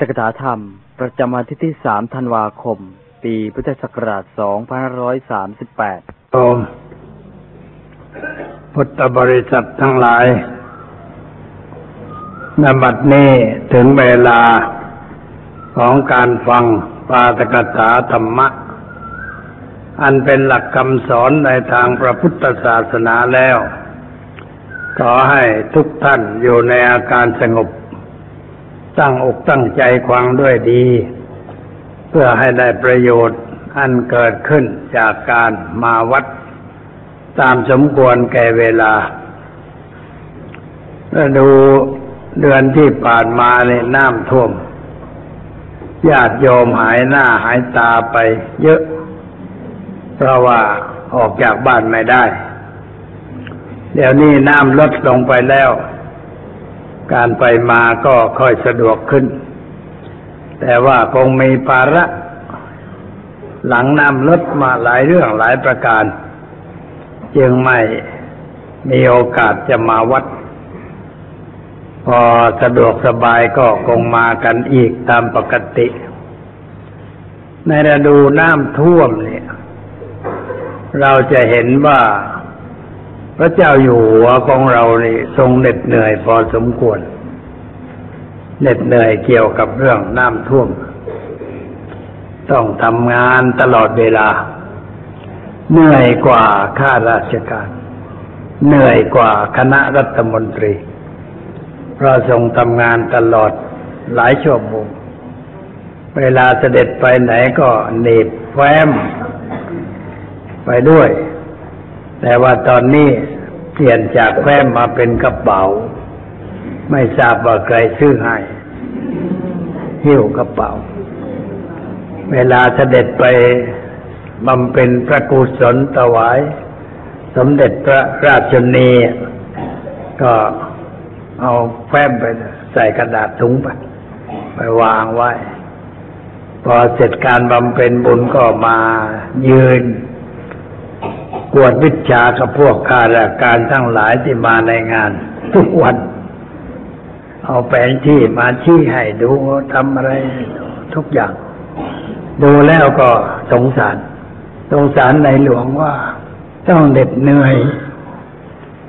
ตกถาธรรม ประจำวันที่ที่สามธันวาคม ปีพุทธศักราชสองพันร้อยสามสิบแปดโอมพุทธบริษัททั้งหลายนบัดนี้ถึงเวลาของการฟังปาตกถาธรรมะ อันเป็นหลักคำสอนในทางพระพุทธศาสนาแล้ว ขอให้ทุกท่านอยู่ในอาการสงบ ตั้งอกตั้งใจฟังด้วยดี เพื่อให้ได้ประโยชน์อันเกิดขึ้นจากการมาวัด ตามสมควรแก่เวลาถ้าดูเดือนที่ผ่านมาเนี่ยน้ำท่วมญาติโยมหายหน้าหายตาไปเยอะ เพราะว่าออกจากบ้านไม่ได้ เดี๋ยวนี้น้ำลดลงไปแล้ว การไปมาก็ค่อยสะดวกขึ้น แต่ว่าคงมีภาระ หลังนำลดมาหลายเรื่องหลายประการ จึงไม่มีโอกาสจะมาวัด พอสะดวกสบายก็คงมากันอีกตามปกติ ในฤดูน้ำท่วมเนี่ย เราจะเห็นว่า พระเจ้าอยู่หัวของเรานี่ทรงเหน็ดเหนื่อยพอสมควร เหน็ดเหนื่อยเกี่ยวกับเรื่องน้ำท่วม ต้องทำงานตลอดเวลา เหนื่อยกว่าข้าราชการ เหนื่อยกว่าคณะรัฐมนตรีเพราะทรงทำงานตลอดหลายชั่วโมง เวลาเสด็จไปไหนก็หนีบแฟ้มไปด้วย แต่ว่าตอนนี้ ปลี่ยนจากแฟ้มมาเป็นกระเป๋า ไม่ทราบว่าใครซื้อให้หิ้วกระเป๋า เวลาเสด็จไปบำเพ็ญพระกุศลถวาย สมเด็จพระราชนีก็เอาแฟ้มไปใส่กระดาษถุงไปไปวางไว้ พอเสร็จการบำเพ็ญบุญก็มายืน กวดวิชากับพวกข้าราชการทั้งหลายที่มาในงาน ทุกวัน เอาแผนที่มาชี้ให้ดูทำอะไรทุกอย่าง ดูแล้วก็สงสาร สงสารในหลวงว่าต้องเหน็ดเหนื่อย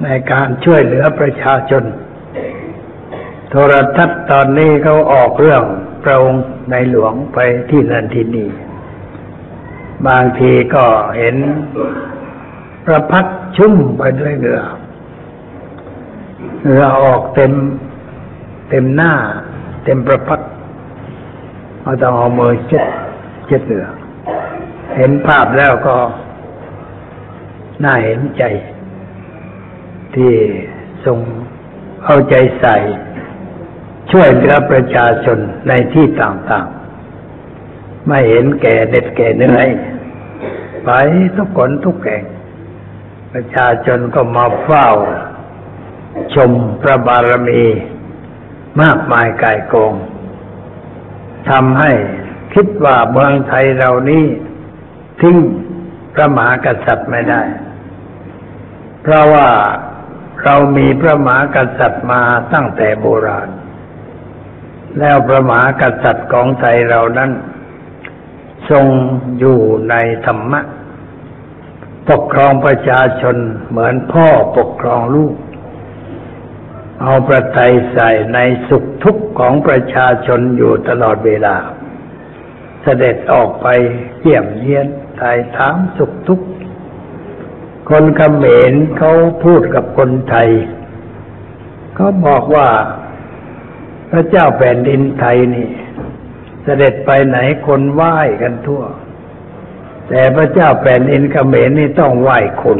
ในการช่วยเหลือประชาชน โทรทัศน์ตอนนี้เขาออกเรื่องพระองค์ในหลวงไปที่นั่นที่นี่ บางทีก็เห็น พระพักตร์ชุ่มไปด้วยเหงื่อเหงื่อออกเต็ม เต็มหน้า เต็มประพักตร์เอาต้องเอามือเช็ดเช็ดเหงื่อเห็นภาพแล้วก็ น่าเห็นใจ ที่ทรงเอาใจใส่ ช่วยเหลือประชาชนในที่ต่างๆ ไม่เห็นแก่เด็ดแก่เหนื่อยไปทุกคนทุกแห่ง ประชาชนก็มาเฝ้า ชมพระบารมีมากมายกายกองทำให้คิดว่าเมืองไทยเรานี้ทิ้งพระมหากษัตริย์ไม่ได้ เพราะว่าเรามีพระมหากษัตริย์มาตั้งแต่โบราณ แล้วพระมหากษัตริย์ของไทยเรานั้น ทรงอยู่ในธรรมะ ปกครองประชาชนเหมือนพ่อปกครองลูก เอาประทัยใส่ในสุขทุกข์ของประชาชนอยู่ตลอดเวลา เสด็จออกไปเยี่ยมเยียนไทยถามสุขทุกข์ คนเขมรเขาพูดกับคนไทย เขาบอกว่าพระเจ้าแผ่นดินไทยนี่ เสด็จไปไหนคนไหว้กันทั่ว แต่พระเจ้าแผ่นดินเขมรนี่ต้องไหว้คน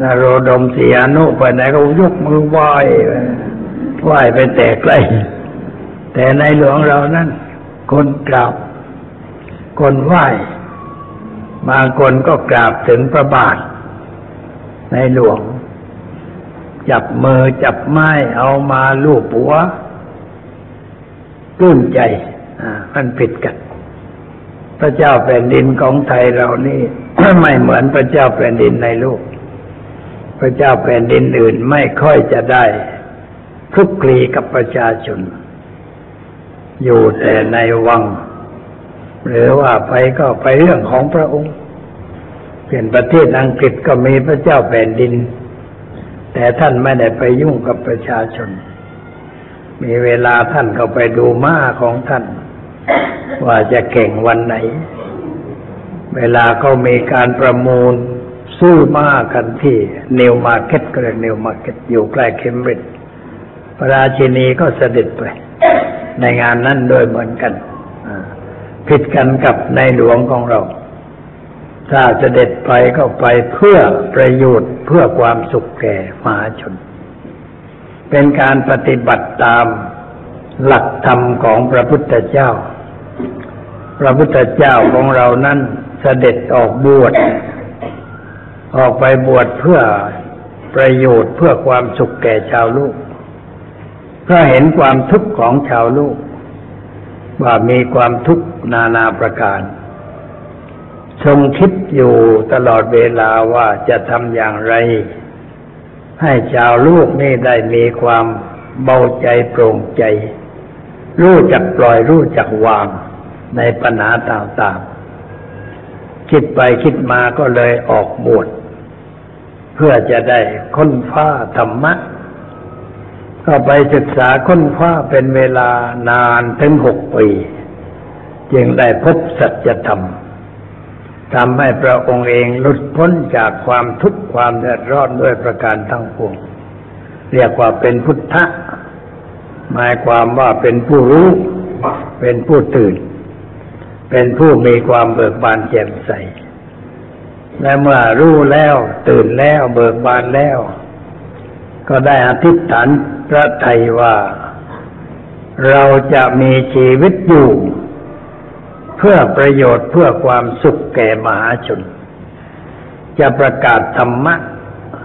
นโรดมเสียนุไปไหนก็ยกมือไหว้ไหว้ไปแต่ใกล้แต่ในหลวงเรานั้น คนกราบ คนไหว้บางคนก็กราบถึงพระบาท ในหลวง จับมือจับไม้เอามาลูบหัวปลื้มใจ อ่า มันผิดกัน พระเจ้าแผ่นดินของไทยเรานี่ไม่เหมือนพระเจ้าแผ่นดินในโลก พระเจ้าแผ่นดินอื่นไม่ค่อยจะได้คลุกคลีกับประชาชน อยู่แต่ในวัง หรือว่าไปก็ไปเรื่องของพระองค์เป็นประเทศอังกฤษก็มีพระเจ้าแผ่นดิน แต่ท่านไม่ได้ไปยุ่งกับประชาชน มีเวลาท่านก็ไปดูม้าของท่าน ว่าจะแข่งวันไหน เวลาก็มีการประมูลซื้อม้ากันที่นิวมาร์เก็ตก็เรียนิวมาร์เก็ตอยู่ใกล้เคมบริดจ์พระราชินีก็เสด็จไป ในงานนั้นด้วยเหมือนกันผิดกันกับในหลวงของเรา ถ้าเสด็จไปก็ไปเพื่อประโยชน์เพื่อความสุขแก่มหาชน เป็นการปฏิบัติตามหลักธรรมของพระพุทธเจ้า พระพุทธเจ้าของเรานั้นเสด็จออกบวช ออกไปบวชเพื่อประโยชน์เพื่อความสุขแก่ชาวลูกเพื่อเห็นความทุกข์ของชาวลูก ว่ามีความทุกข์นานาประการ ทรงคิดอยู่ตลอดเวลาว่าจะทำอย่างไร ให้ชาวลูกนี่ได้มีความเบาใจโปร่งใจ รู้จักปล่อยรู้จักวาง ในปัญหาต่างๆ คิดไปคิดมาก็เลยออกบวชเพื่อจะได้ค้นฟ้าธรรมะ ก็ไปศึกษาค้นคว้าเป็นเวลานานถึงหกปี จึงได้พบสัจธรรมทำให้พระองค์เองหลุดพ้นจากความทุกข์ความเดือดร้อนด้วยประการทั้งปวงเรียกว่าเป็นพุทธะหมายความว่าเป็นผู้รู้ เป็นผู้ตื่น เป็นผู้มีความเบิกบานแจ่มใส และเมื่อรู้แล้วตื่นแล้วเบิกบานแล้ว ก็ได้อธิษฐานพระไทยว่า เราจะมีชีวิตอยู่ เพื่อประโยชน์เพื่อความสุขแก่มหาชน จะประกาศธรรมะ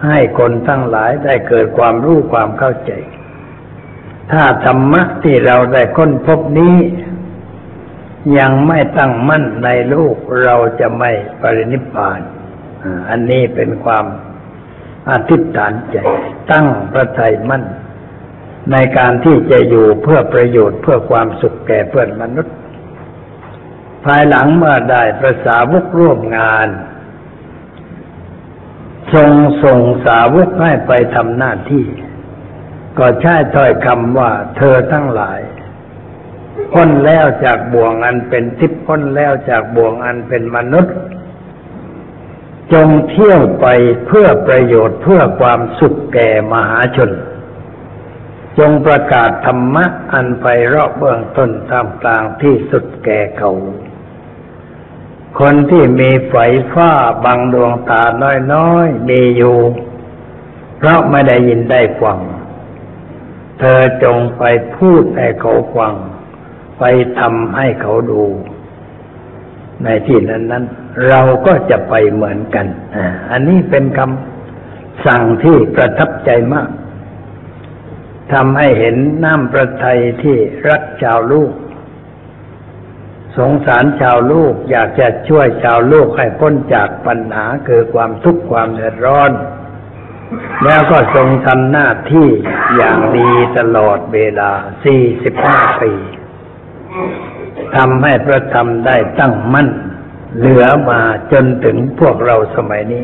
ให้คนทั้งหลายได้เกิดความรู้ความเข้าใจ ถ้าธรรมะที่เราได้ค้นพบนี้ ยังไม่ตั้งมั่นในลูกเราจะไม่ปรินิพพานอันนี้เป็นความอธิษฐานใจ ตั้งพระทัยมั่น ในการที่จะอยู่เพื่อประโยชน์เพื่อความสุขแก่เพื่อนมนุษย์ ภายหลังเมื่อได้ประสาวกร่วมงาน ทรงส่งสาวกให้ไปทำหน้าที่ ก็ใช้ถ้อยคำว่าเธอทั้งหลาย พ้นแล้วจากบ่วงอันเป็นทิพย์พ้นแล้วจากบ่วงอันเป็นมนุษย์ จงเที่ยวไปเพื่อประโยชน์เพื่อความสุขแก่มหาชน จงประกาศธรรมะอันไปรอบเบื้องต้นตามกลางที่สุดแก่เขาคนที่มีไฟฟ้าบังดวงตาน้อยๆ มีอยู่ เพราะไม่ได้ยินได้ฟัง เธอจงไปพูดให้เขาฟัง ไปทำให้เขาดู ในที่นั้นนั้นเราก็จะไปเหมือนกันอันนี้เป็นคำสั่งที่ประทับใจมากทำให้เห็นน้ำประทัยที่รักชาวลูก สงสารชาวลูกอยากจะช่วยชาวลูกให้พ้นจากปัญหาคือความทุกข์ความเดือดร้อน แล้วก็ทรงทำหน้าที่อย่างดีตลอดเวลา 45 ปี ทำให้พระธรรมได้ตั้งมั่น เหลือมาจนถึงพวกเราสมัยนี้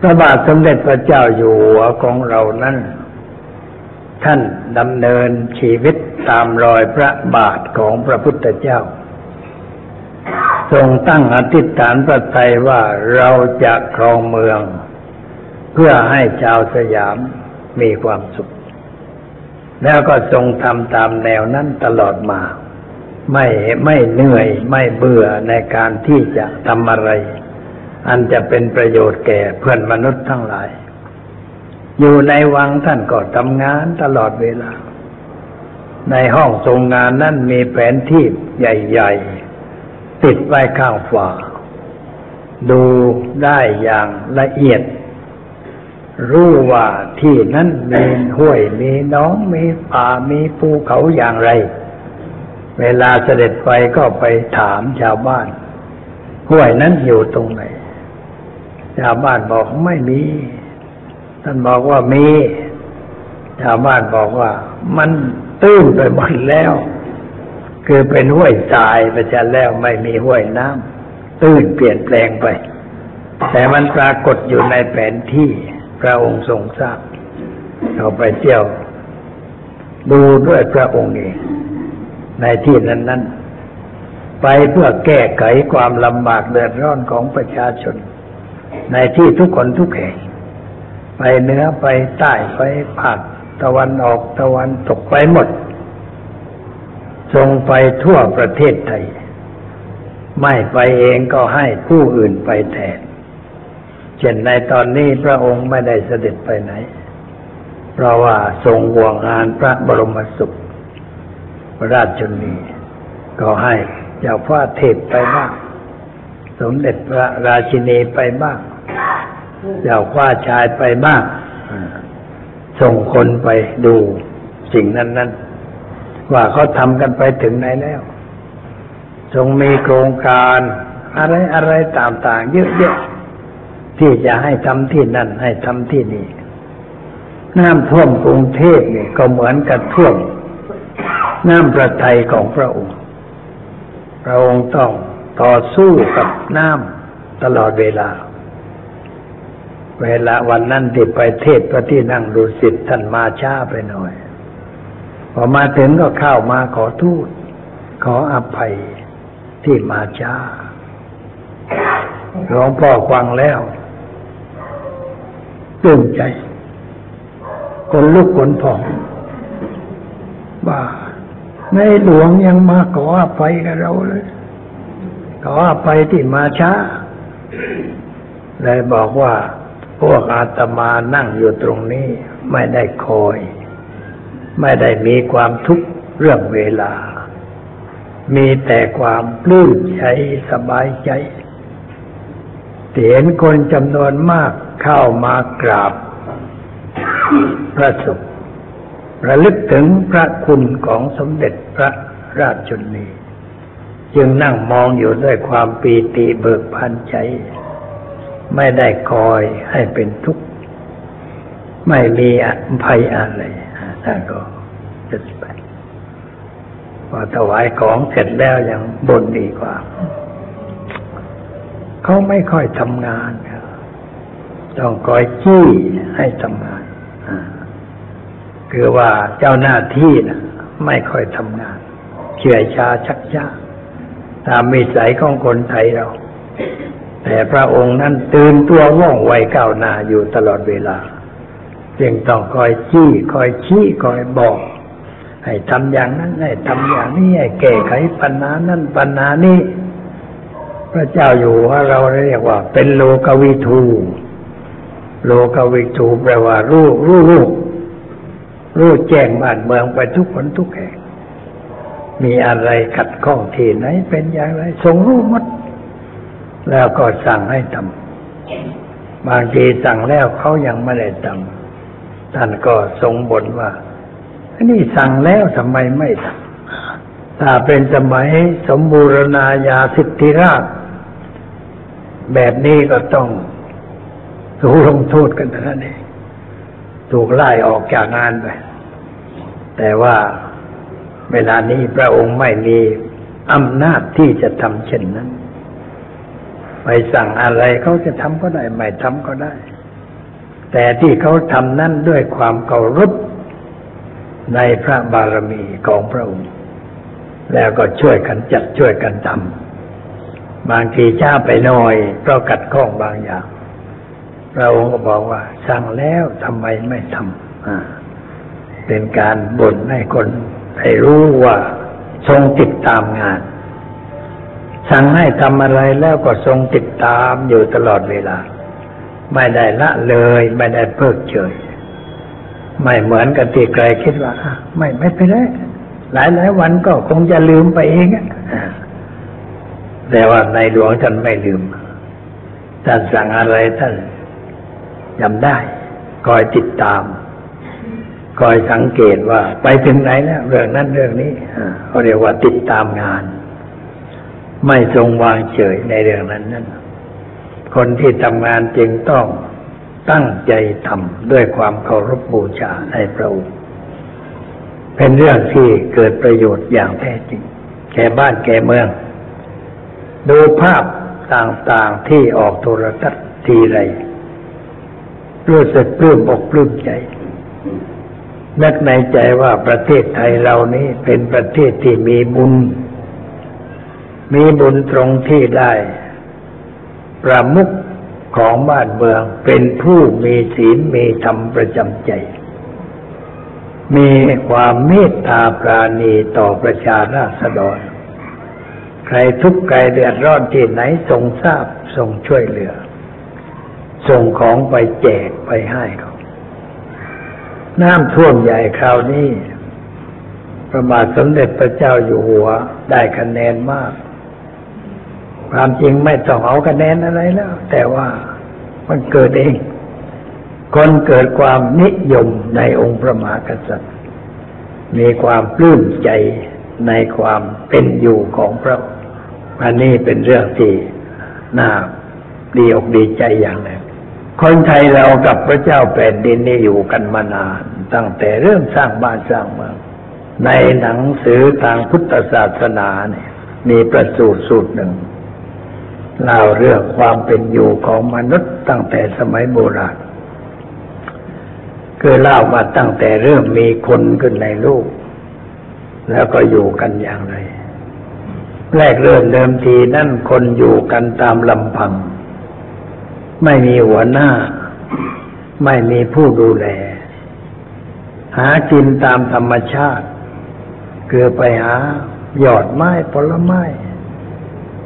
พระบาทสมเด็จพระเจ้าอยู่หัวของเรานั้นท่านดำเนินชีวิตตามรอยพระบาทของพระพุทธเจ้า ทรงตั้งอธิษฐานพระทัยว่าเราจะครองเมือง เพื่อให้ชาวสยามมีความสุข แล้วก็ทรงทำตามแนวนั้นตลอดมา ไม่ไม่เหนื่อยไม่เบื่อในการที่จะทำอะไร อันจะเป็นประโยชน์แก่เพื่อนมนุษย์ทั้งหลาย อยู่ในวังท่านก็ทำงานตลอดเวลา ในห้องทรงงานนั้นมีแผนที่ใหญ่ ๆ ติดไว้ข้างฝาดูได้อย่างละเอียด รู้ว่าที่นั้นมีห้วยมีน้องมีป่ามีภูเขาอย่างไร เวลาเสด็จไปก็ไปถามชาวบ้าน ห้วยนั้นอยู่ตรงไหน ชาวบ้านบอกไม่มี ท่านบอกว่ามี ชาวบ้านบอกว่า มันตื้นไปหมดแล้ว คือเป็นห้วยทรายไปจะแล้วไม่มีห้วยน้ำตื้นเปลี่ยนแปลงไป แต่มันปรากฏอยู่ในแผนที่ พระองค์ทรงทราบเราไปเที่ยว ดูด้วยพระองค์เองในที่นั้นนั้นไปเพื่อแก้ไขความลำบากเดือดร้อนของประชาชน ในที่ทุกคนทุกแห่งไปเหนือไปใต้ไปภาคตะวันออกตะวันตกไปหมดทรงไปทั่วประเทศไทย ไม่ไปเองก็ให้ผู้อื่นไปแทน เช่นในตอนนี้พระองค์ไม่ได้เสด็จไปไหน เพราะว่าทรงห่วงงานพระบรมสุข ราชชนีก็ให้เจ้าฟ้าเทพไปบ้าง สมเด็จพระราชินีไปบ้าง เจ้าฟ้าชายไปบ้างส่งคนไปดูสิ่งนั้นนั้นว่าเขาทำกันไปถึงไหนแล้ว ทรงมีโครงการอะไรอะไรต่างๆเยอะแยะ ที่จะให้ทำที่นั่นให้ทำที่นี่ น้ำท่วมกรุงเทพเนี่ยก็เหมือนกับท่วม น้ำประทัยของพระองค์ พระองค์ต้องต่อสู้กับน้ำตลอดเวลา เวลาวันนั้นที่ไปเทศพระที่นั่งดูสิทธิ์ท่านมาช้าไปหน่อย พอมาถึงก็เข้ามาขอทูต ขออภัยที่มาช้าหลวงพ่อฟังแล้ว ปลื้มใจคนลุกคนพองว่าในหลวงยังมาขออภัยกับเราเลยขออภัยที่มาช้าเลยบอกว่าพวกอาตมานั่งอยู่ตรงนี้ ไม่ได้คอย ไม่ได้มีความทุกข์เรื่องเวลา มีแต่ความปลื้มใจสบายใจเห็นคนจำนวนมาก เข้ามากราบพระสุขระลึกถึงพระคุณของสมเด็จพระราชชนี จึงนั่งมองอยู่ด้วยความปีติเบิกบานใจ ไม่ได้คอยให้เป็นทุกข์ ไม่มีภัยอะไรท่านก็จะไปพอถวายของเสร็จแล้วยังบ่นดีกว่า เขาไม่ค่อยทำงานค ต้องคอยจี้ให้ทำงานคือว่าเจ้าหน้าที่นะไม่ค่อยทำงาน เฉื่อยชาชักช้าตามมิสัยของคนไทยเรา แต่พระองค์นั้นตื่นตัวว่องไวก้าวหน้าอยู่ตลอดเวลา จึงต้องคอยชี้ คอยชี้คอยบอก ให้ทำอย่างนั้นให้ทำอย่างนี้ให้แก้ไขปัญหานั้นปัญหานี้พระเจ้าอยู่ว่าเราเรียกว่า เป็นโลกวิทู โลกวิทูแปลว่ารู้รู้รู้รู้แจ้งบ้านเมืองไปทุกคนทุกแห่งมีอะไรขัดข้องที่ไหนเป็นอย่างไรทรงรู้หมด แล้วก็สั่งให้ทำบางทีสั่งแล้วเขายังไม่ได้ทำท่านก็ทรงบ่นว่าอันนี้สั่งแล้วทำไมไม่ทำถ้าเป็นสมัยสมบูรณาญาสิทธิราชแบบนี้ก็ต้อง ถูกลงโทษกันเท่านั้นเองถูกไล่ออกจากงานไป แต่ว่าเวลานี้พระองค์ไม่มีอำนาจที่จะทำเช่นนั้น ไปสั่งอะไรเขาจะทำก็ได้ ไม่ทำก็ได้ แต่ที่เขาทำนั้นด้วยความเคารพในพระบารมีของพระองค์ แล้วก็ช่วยกันจัดช่วยกันทำบางทีช้าไปหน่อยเพราะกัดข้องบางอย่าง พระองค์ก็บอกว่า สั่งแล้วทำไมไม่ทำเป็นการบ่นให้คนให้รู้ว่าทรงติดตามงาน สั่งให้ทำอะไรแล้วก็ทรงติดตามอยู่ตลอดเวลา ไม่ได้ละเลย ไม่ได้เพิกเฉย ไม่เหมือนกับที่ใครคิดว่าไม่ไม่ไปแล้หลายหลายวันก็คงจะลืมไปเองแต่ว่าในหลวงท่านไม่ลืมท่านสั่งอะไรท่าน จำได้ คอยติดตาม คอยสังเกตว่า ไปถึงไหนแล้วเรื่องนั้นเรื่องนี้เขาเรียกว่าติดตามงาน ไม่ทรงวางเฉยในเรื่องนั้นนั้นคนที่ทำงานจึงต้องตั้งใจทำด้วยความเคารพบูชาในพระองค์เป็นเรื่องที่เกิดประโยชน์อย่างแท้จริง แก่บ้านแก่เมือง ดูภาพต่างๆที่ออกโทรทัศน์ทีไร รู้สึกปลื้มอกปลื้มใจนึกในใจว่าประเทศไทยเรานี้เป็นประเทศที่มีบุญ มีบุญตรงที่ได้ ประมุขของบ้านเมือง เป็นผู้มีศีลมีธรรมประจำใจ มีความเมตตาปราณีต่อประชาราษฎร ใครทุกข์ใครเดือดร้อนที่ไหนทรงทราบทรงช่วยเหลือ ส่งของไปแจกไปให้เขาน้ำท่วมใหญ่คราวนี้พระบาทสมเด็จพระเจ้าอยู่หัวได้คะแนนมาก ความจริงไม่ต้องเอาคะแนนอะไรแล้ว แต่ว่ามันเกิดเอง คนเกิดความนิยมในองค์พระมหากษัตริย์ มีความปลื้มใจในความเป็นอยู่ของพระอันนี้เป็นเรื่องที่น่าดีอกดีใจอย่างหนึ่ง คนไทยเรากับพระเจ้าแผ่นดินนี่อยู่กันมานาน ตั้งแต่เริ่มสร้างบ้านสร้างเมือง ในหนังสือทางพุทธศาสนาเนี่ยมีประสูตรสูตรหนึ่งเล่าเรื่องความเป็นอยู่ของมนุษย์ตั้งแต่สมัยโบราณคือเล่ามาตั้งแต่เริ่มมีคนขึ้นในโลกแล้วก็อยู่กันอย่างไร แรกเริ่มเดิมทีนั่นคนอยู่กันตามลำพัง ไม่มีหัวหน้า ไม่มีผู้ดูแล หากินตามธรรมชาติ คือไปหาหยอดไม้ผลไม้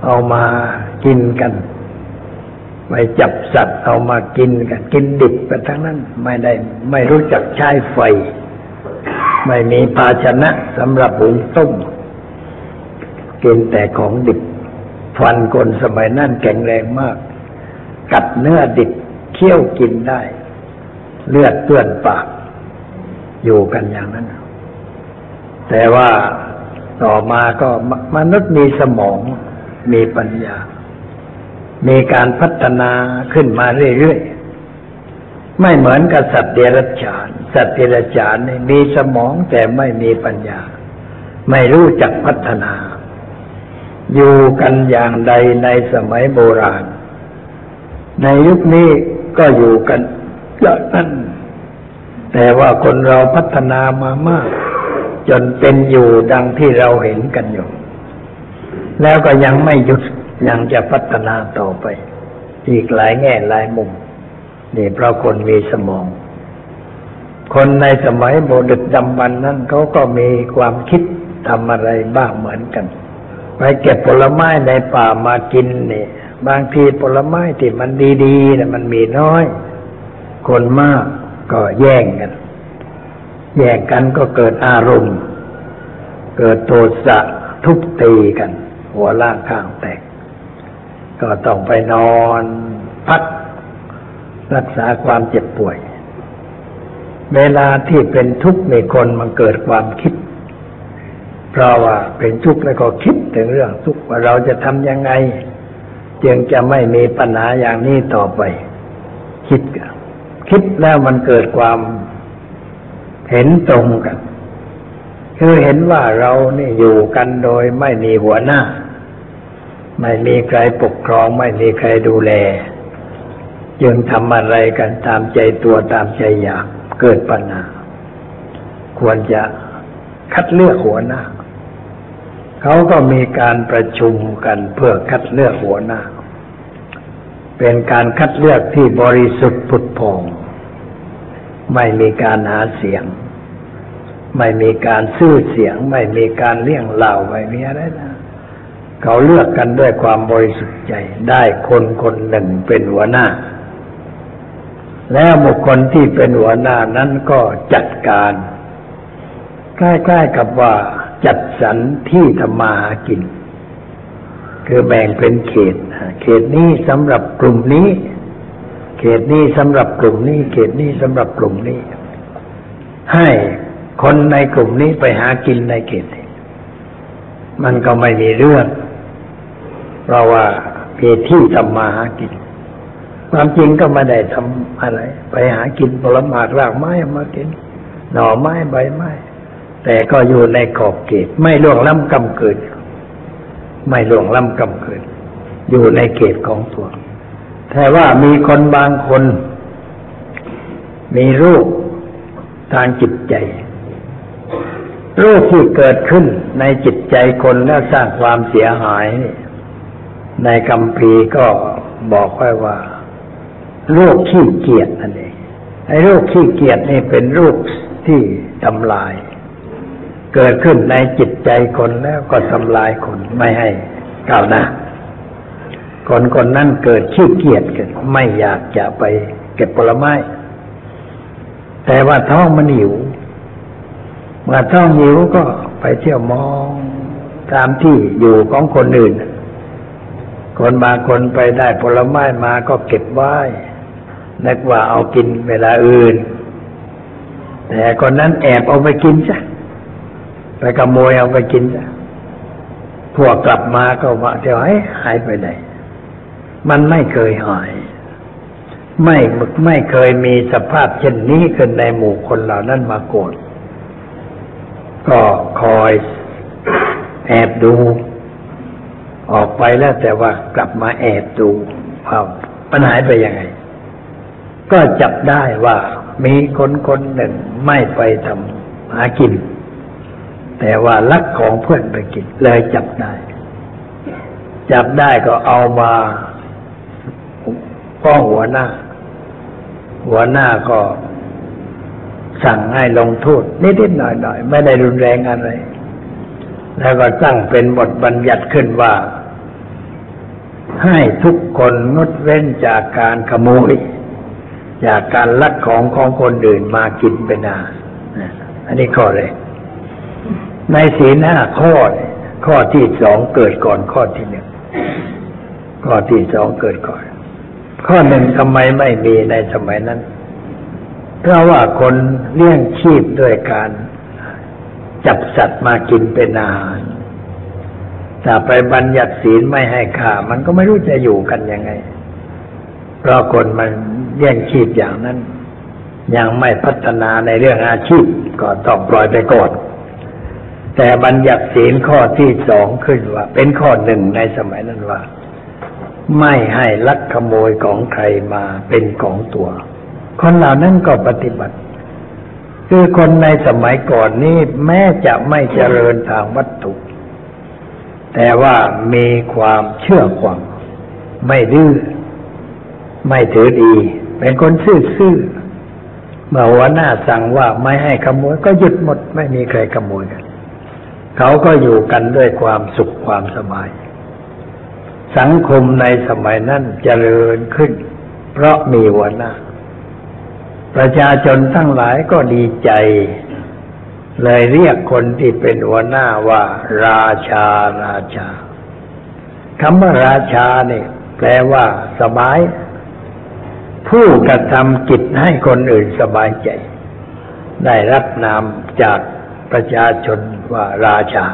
เอามากินกัน ไปจับสัตว์เอามากินกัน กินดิบกันทั้งนั้น ไม่ได้ไม่รู้จักใช้ไฟ ไม่มีภาชนะสำหรับหุงต้มกินแต่ของดิบฟันคนสมัยนั้นแข็งแรงมาก กัดเนื้อดิบเคี่ยวกินได้ เลือดเปื้อนปาก อยู่กันอย่างนั้น แต่ว่าต่อมาก็มนุษย์มีสมองมีปัญญา มีการพัฒนาขึ้นมาเรื่อยๆ ไม่เหมือนกับสัตว์เดรัจฉาน สัตว์เดรัจฉานมีสมองแต่ไม่มีปัญญา ไม่รู้จักพัฒนา อยู่กันอย่างใดในสมัยโบราณ ในยุคนี้ก็อยู่กันอย่างนั้นแต่ว่าคนเราพัฒนามามาก จนเป็นอยู่ดังที่เราเห็นกันอยู่ แล้วก็ยังไม่หยุดยังจะพัฒนาต่อไป อีกหลายแง่หลายมุม นี่เพราะคนมีสมอง คนในสมัยโบดึกดำบรรนั้นเขาก็มีความคิดทำอะไรบ้างเหมือนกัน ไปเก็บผลไม้ในป่ามากินเนี่ย บางทีผลไม้ที่มันดีๆนะมันมีน้อย คนมากก็แย่งกัน แย่งกันก็เกิดอารมณ์ เกิดโทสะทุบตีกัน หัวล่างข้างแตก ก็ต้องไปนอนพักรักษาความเจ็บป่วย เวลาที่เป็นทุกข์ในคนมันเกิดความคิด เพราะว่าเป็นทุกข์แล้วก็คิดถึงเรื่องทุกข์ว่าเราจะทำยังไง จึงจะไม่มีปัญหาอย่างนี้ต่อไป คิดกันคิดแล้วมันเกิดความเห็นตรงกัน คือเห็นว่าเรานี่อยู่กันโดยไม่มีหัวหน้า ไม่มีใครปกครอง ไม่มีใครดูแลจึงทำอะไรกันตามใจตัวตามใจอยากเกิดปัญหา ควรจะคัดเลือกหัวหน้า เขาก็มีการประชุมกันเพื่อคัดเลือกหัวหน้า เป็นการคัดเลือกที่บริสุทธิ์ผุดพองไม่มีการหาเสียง ไม่มีการซื้อเสียง ไม่มีการเลี่ยงเหล่าไม่มีอะไรนะเขาเลือกกันด้วยความบริสุทธิ์ใจได้คนคนหนึ่งเป็นหัวหน้า แล้วบุคคลที่เป็นหัวหน้านั้นก็จัดการใกล้ๆกับว่า สรรที่ทำมาหากิน คือแบ่งเป็นเขต เขตนี้สำหรับกลุ่มนี้ เขตนี้สำหรับกลุ่มนี้ เขตนี้สำหรับกลุ่มนี้ ให้คนในกลุ่มนี้ไปหากินในเขต มันก็ไม่มีเรื่อง เพราะว่ามีที่ทำมาหากิน ความจริงก็ไม่ได้ทำอะไร ไปหากินผลไม้รากไม้มากิน หน่อไม้ใบไม้ แต่ก็อยู่ในขอบเขตไม่ล่วงล้ำกำเกิด ไม่หลวงล้ำกำเกินอยู่ในเขตของตัวแต่ว่ามีคนบางคน มีรูปทางจิตใจ รูปที่เกิดขึ้นในจิตใจคนแล้วสร้างความเสียหาย ในคำพีก็บอกไว้ว่าโรคขี้เกียจนั่นเองไอ้โรคขี้เกียจนี่เป็นโรคที่ทำลาย เกิดขึ้นในจิตใจคนแล้วก็ทำลายคนไม่ให้ก้าวหน้าคนคนนั้นเกิดขี้เกียจเกิดไม่อยากจะไปเก็บผลไม้แต่ว่าท้องมันหิวเมื่อท้องหิวก็ไปเที่ยวมองตามที่อยู่ของคนอื่น คนบางคนไปได้ผลไม้มาก็เก็บไว้นึกว่าเอากินเวลาอื่น แต่คนนั้นแอบเอาไปกินจ้ะ ไปขโมยเอาไปกินจ้ะพวกกลับมาก็ว่าเดี๋ยวให้หายไปไหน มันไม่เคยหาย ไม่ไม่เคยมีสภาพเช่นนี้ขึ้นในหมู่คนเหล่านั้นมาโกรธก็คอยแอบดู ออกไปแล้วแต่ว่ากลับมาแอบดูว่าปัญหาไปยังไง ก็จับได้ว่ามีคนคนหนึ่งไม่ไปทำหากิน แต่ว่าลักของเพื่อนไปกินเลยจับได้ จับได้ก็เอามาฟ้องหัวหน้า หัวหน้าก็สั่งให้ลงโทษนิดๆหน่อยๆ ไม่ได้รุนแรงอะไร แล้วก็ตั้งเป็นบทบัญญัติขึ้นว่า ให้ทุกคนงดเว้นจากการขโมย จากการลักของของคนอื่นมากินไปนาอันนี้ข้อเลย ในศีลห้าข้อ ข้อที่สองเกิดก่อนข้อที่หนึ่งข้อที่สองเกิดก่อน ข้อหนึ่งทำไมไม่มีในสมัยนั้น เพราะว่าคนเลี้ยงชีพด้วยการจับสัตว์มากินเป็นอาหารถ้าไปบัญญัติศีลไม่ให้ฆ่ามันก็ไม่รู้จะอยู่กันยังไง เพราะคนมันเลี้ยงชีพอย่างนั้น ยังไม่พัฒนาในเรื่องอาชีพก็ต้องปล่อยไปก่อน แต่บัญญัติศีลข้อที่สองขึ้นว่า เป็นข้อหนึ่งในสมัยนั้นว่า ไม่ให้ลักขโมยของใครมาเป็นของตัว คนเหล่านั้นก็ปฏิบัติ คือคนในสมัยก่อนนี้แม้จะไม่เจริญทางวัตถุ แต่ว่ามีความเชื่อความ ไม่ดื้อไม่ถือดี เป็นคนซื่อๆเมื่อหัวหน้าสั่งว่าไม่ให้ขโมยก็หยุดหมดไม่มีใครขโมยกัน เขาก็อยู่กันด้วยความสุขความสบาย สังคมในสมัยนั้นเจริญขึ้น เพราะมีหัวหน้า ประชาชนทั้งหลายก็ดีใจ เลยเรียกคนที่เป็นหัวหน้าว่า ราชาราชาคำว่าราชาเนี่ยแปลว่า สบาย ผู้กระทำจิตให้คนอื่นสบายใจ ได้รับนามจาก ประชาชนว่าราชา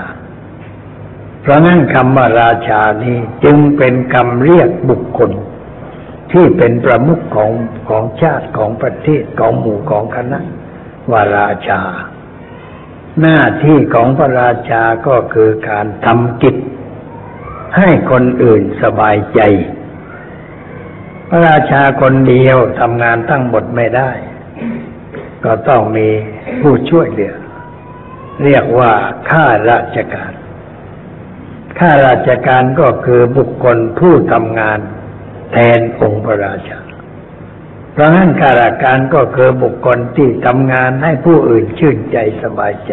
เพราะนั้นคำว่าราชานี้จึงเป็นคำเรียกบุคคล ที่เป็นประมุขของของชาติของประเทศของหมู่ของคณะว่าราชา หน้าที่ของพระราชาก็คือการทำกิจ ให้คนอื่นสบายใจ พระราชาคนเดียวทำงานทั้งหมดไม่ได้ ก็ต้องมีผู้ช่วยเหลือ เรียกว่าข้าราชการ ข้าราชการก็คือบุคคลผู้ทำงานแทนองค์พระราชา เพราะนั้นข้าราชการก็คือบุคคลที่ทำงานให้ผู้อื่นชื่นใจสบายใจ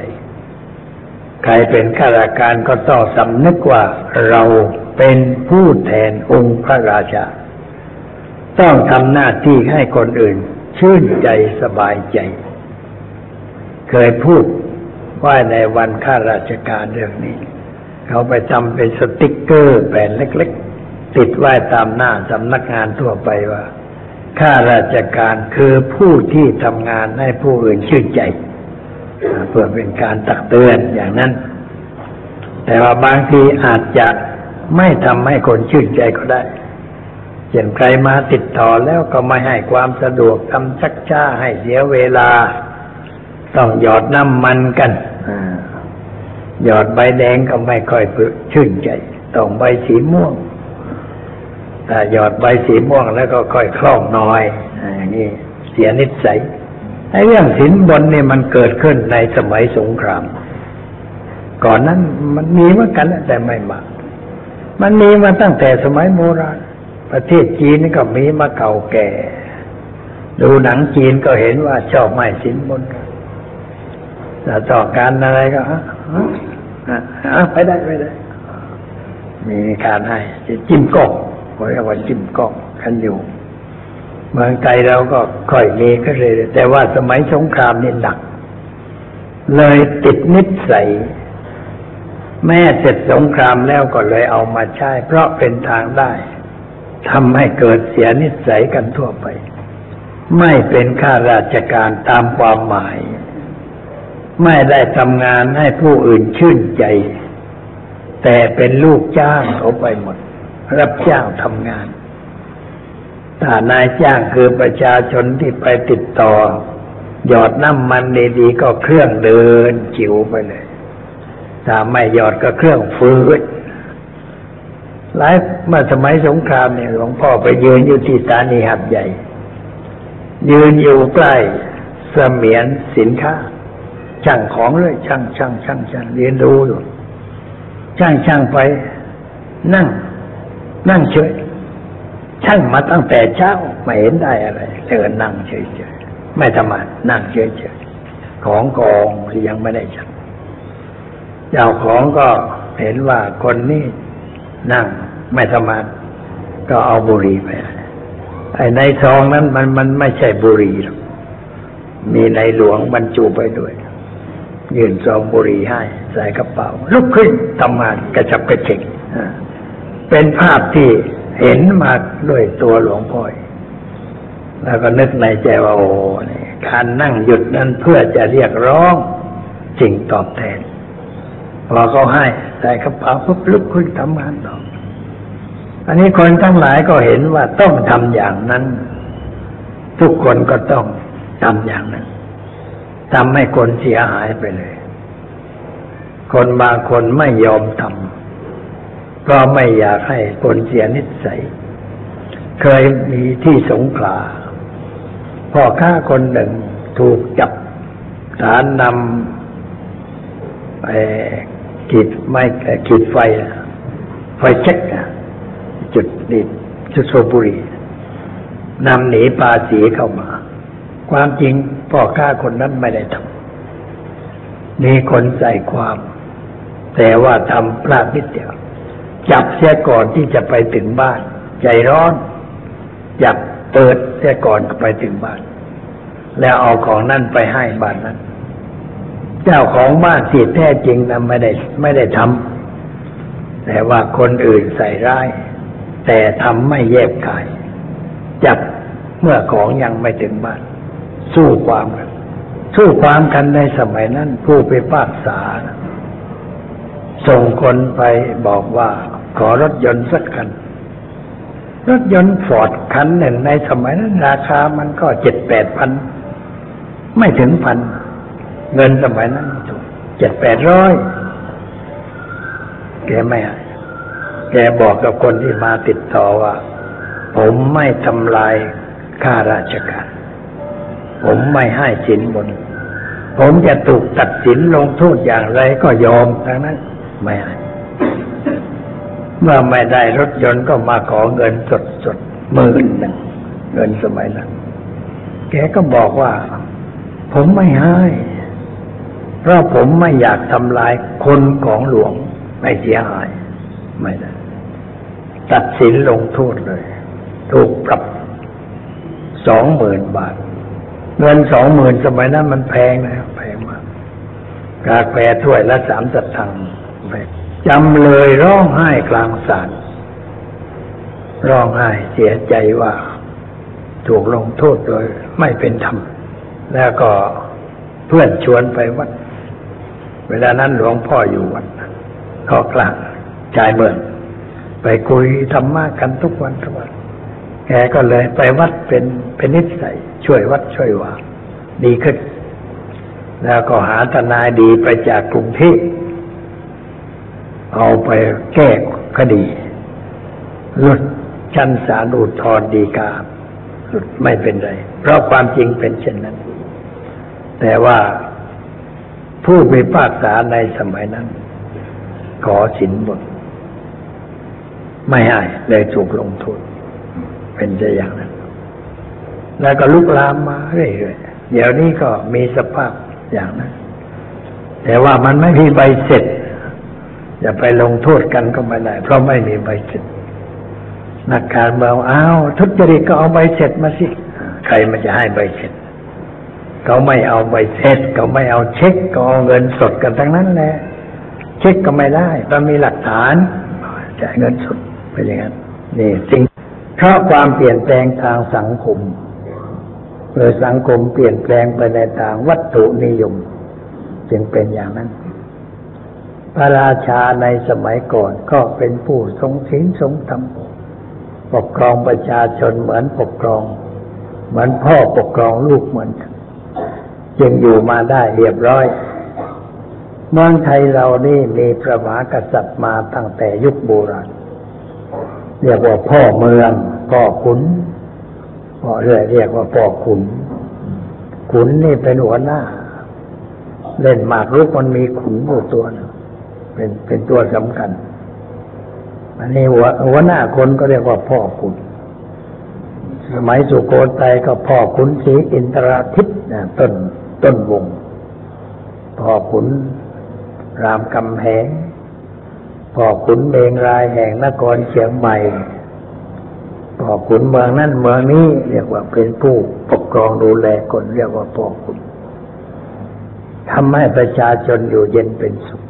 ใครเป็นข้าราชการก็ต้องสำนึกว่าเราเป็นผู้แทนองค์พระราชา ต้องทำหน้าที่ให้คนอื่นชื่นใจสบายใจ เคยพูด ว่าในวันข้าราชการเรื่องนี้ เขาไปทำเป็นสติกเกอร์แผ่นเล็ก ๆ ติดไว้ตามหน้าสำนักงานทั่วไปว่าข้าราชการคือผู้ที่ทำงานให้ผู้อื่นชื่นใจเพื่อเป็นการตักเตือนอย่างนั้น แต่ว่าบางทีอาจจะไม่ทำให้คนชื่นใจก็ได้เช่นใครมาติดต่อแล้วก็ไม่ให้ความสะดวกทำชักช้าให้เสียเวลา ต้องหยอดน้ำมันกัน หยอดใบแดงก็ไม่ค่อยชื่นใจต้องใบสีม่วงถ้าหยอดใบสีม่วงแล้วก็ค่อยคล่องน้อยอย่างนี้เสียนิสัยไอ้เรื่องสินบนเนี่ยมันเกิดขึ้นในสมัยสงคราม ก่อนนั้นมันมีเหมือนกันแต่ไม่มากมันมีมาตั้งแต่สมัยโบราณประเทศจีนก็มีมาเก่าแก่ ดูหนังจีนก็เห็นว่าชอบไม่สินบนแต่ต่อการอะไรก็ ไปได้ไปได้ มีการให้จิ้มกล้องเรียกว่าจิ้มกล้องกันอยู่ เมืองไทยเราก็ค่อยมีก็เลย แต่ว่าสมัยสงครามนี่หนัก เลยติดนิสัยแม่เสร็จสงครามแล้วก็เลยเอามาใช้ เพราะเป็นทางได้ทำให้เกิดเสียนิสัยกันทั่วไป ไม่เป็นข้าราชการตามความหมาย ไม่ได้ทำงานให้ผู้อื่นชื่นใจ แต่เป็นลูกจ้างเขาไปหมด รับจ้างทำงานถ้านายจ้างคือประชาชนที่ไปติดต่อ หยอดน้ำมันดีๆก็เครื่องเดินจิ๋วไปเลย ถ้าไม่หยอดก็เครื่องฟืดหลายเมื่อสมัยสงครามเนี่ยหลวงพ่อไปยืนอยู่ที่สถานีหัดใหญ่ ยืนอยู่ใกล้เสมียนสินค้า ช่างของเลยช่างช่างช่างช่างเรียนรู้อยู่ช่างช่างไป นั่ง นั่งเฉยช่างมาตั้งแต่เช้าไม่เห็นได้อะไรเดินนั่งเฉยเฉยไม่ทำงานนั่งเฉยเฉยของกองที่ยังไม่ได้ช่างเจ้าของก็เห็นว่าคนนี้นั่งไม่ทำงานก็เอาบุหรี่ไปไอ้ในซองนั้นมันมันไม่ใช่บุหรี่หรอกมีในหลวงบรรจุไปด้วย ยืนซองบุหรี่ให้ ใส่กระเป๋า ลุกขึ้นทำงานกระชับกระเฉงเป็นภาพที่เห็นมาด้วยตัวหลวงพ่อยแล้วก็นึกในใจว่าโอ้นี่การนั่งหยุดนั้นเพื่อจะเรียกร้องสิ่งตอบแทน พอเขาให้ใส่กระเป๋าปุ๊บลุกขึ้นทำงานต่ออันนี้คนทั้งหลายก็เห็นว่าต้องทำอย่างนั้น ทุกคนก็ต้องทำอย่างนั้น ทำให้คนเสียหายไปเลย คนบางคนไม่ยอมทำเพราะไม่อยากให้คนเสียนิสัย เคยมีที่สงขลาพ่อค้าคนหนึ่งถูกจับฐานนำไอขีดไม้ขีดไฟ ไฟเช็คจุดดิจุดโซบุรีนำหนีภาษีเข้ามา ความจริง พ่อค้าคนนั้นไม่ได้ทำมีคนใส่ความ แต่ว่าทำพลาดนิดเดียวจับเสียก่อนที่จะไปถึงบ้าน ใจร้อนจับเปิดเสียก่อนไปถึงบ้าน แล้วเอาของนั่นไปให้บ้านนั้น เจ้าของบ้านที่แท้จริงนะไม่ได้ไม่ได้ทำแต่ว่าคนอื่นใส่ร้าย แต่ทำไม่แยบกาย จับเมื่อของยังไม่ถึงบ้าน สู้ความกัน สู้ความกันในสมัยนั้น ผู้ไปพากษา ส่งคนไปบอกว่าขอรถยนต์สักคัน รถยนต์ฟอร์ดคันหนึ่งในสมัยนั้น ราคามันก็เจ็ดแปดพัน ไม่ถึงพัน เงินสมัยนั้นเจ็ดแปดร้อยแกไม่แกบอกกับคนที่มาติดต่อว่า ผมไม่ทำลายข้าราชการ ผมไม่ให้สินบน ผมจะถูกตัดสินลงโทษอย่างไรก็ยอมทั้งนั้น ไม่ให้เมื่อไม่ได้รถยนต์ก็มาขอเงินสดสดหมื่นหนึ่งเงินสมัยนั้น แกก็บอกว่า ผมไม่ให้เพราะผมไม่อยากทำลายคนของหลวงไม่เสียหาย ไม่ได้ตัดสินลงโทษเลย ถูกปรับสองหมื่นบาท เงินสองหมื่นสมัยนั้นมันแพงนะแพงมากกาแฟถ้วยละสามสตังค์แพงจำเลยร้องไห้กลางศาลร้องไห้เสียใจว่า ถูกลงโทษโดยไม่เป็นธรรม แล้วก็เพื่อนชวนไปวัด เวลานั้นหลวงพ่ออยู่วัดก็กลางชายเมืองไปคุยธรรมะกันทุกวันทุกวัน แกก็เลยไปวัดเป็นเป็นนิสัยช่วยวัดช่วยวาดีขึ้น แล้วก็หาทนายดีไปจากกรุงเทพเอาไปแก้คดี หลุดชั้นศาลอุทธรณ์ฎีกาหลุดไม่เป็นไร เพราะความจริงเป็นเช่นนั้น แต่ว่าผู้พิพากษาในสมัยนั้น ขอสินบนไม่ให้เลยถูกลงโทษ เป็นจะอย่างนั้น แล้วก็ลุกลามมาเรื่อยๆเดี๋ยวนี้ก็มีสภาพอย่างนั้น แต่ว่ามันไม่มีใบเสร็จจะไปลงโทษกันก็ไม่ได้ เพราะไม่มีใบเสร็จนักการเมืองอ้าวทุจริตก็เอาใบเสร็จมาสิ ใครมันจะให้ใบเสร็จเขาไม่เอาใบเสร็จเขาไม่เอาเช็คก็เอาเงินสดกันทั้งนั้นแหละเช็คก็ไม่ได้ต้องมีหลักฐานจ่ายเงินสดไปอย่างนั้นนี่สิ่ง เพราะความเปลี่ยนแปลงทางสังคมหรือสังคมเปลี่ยนแปลงไปในทางวัตถุนิยม จึงเป็นอย่างนั้น พระราชาในสมัยก่อนก็เป็นผู้ทรงศีลทรงธรรมปกครองประชาชนเหมือนปกครอง เหมือนพ่อปกครองลูกเหมือนกันจึงอยู่มาได้เรียบร้อย เมืองไทยเรานี่มีพระมหากษัตริย์มาตั้งแต่ยุคโบราณ เรียกว่าพ่อเมืองพ่อขุนพ่อเรียกเรียกว่าพ่อขุน ขุนนี่เป็นหัวหน้า เล่นหมากรุกมันมีขุนอยู่ตัวนึงเป็นเป็นตัวสำคัญ อันนี้หัวหัวหน้าคนก็เรียกว่าพ่อขุนสมัยสุโขทัยก็พ่อขุนศรีอินทราทิตนะต้นต้นวง พ่อขุนรามคำแหง พ่อขุนเมงรายแห่งนครเชียงใหม่พ่อขุนเมืองนั้นเมืองนี้เรียกว่าเป็นผู้ปกครองดูแลคนเรียกว่าพ่อขุนทำให้ประชาชนอยู่เย็นเป็นสุข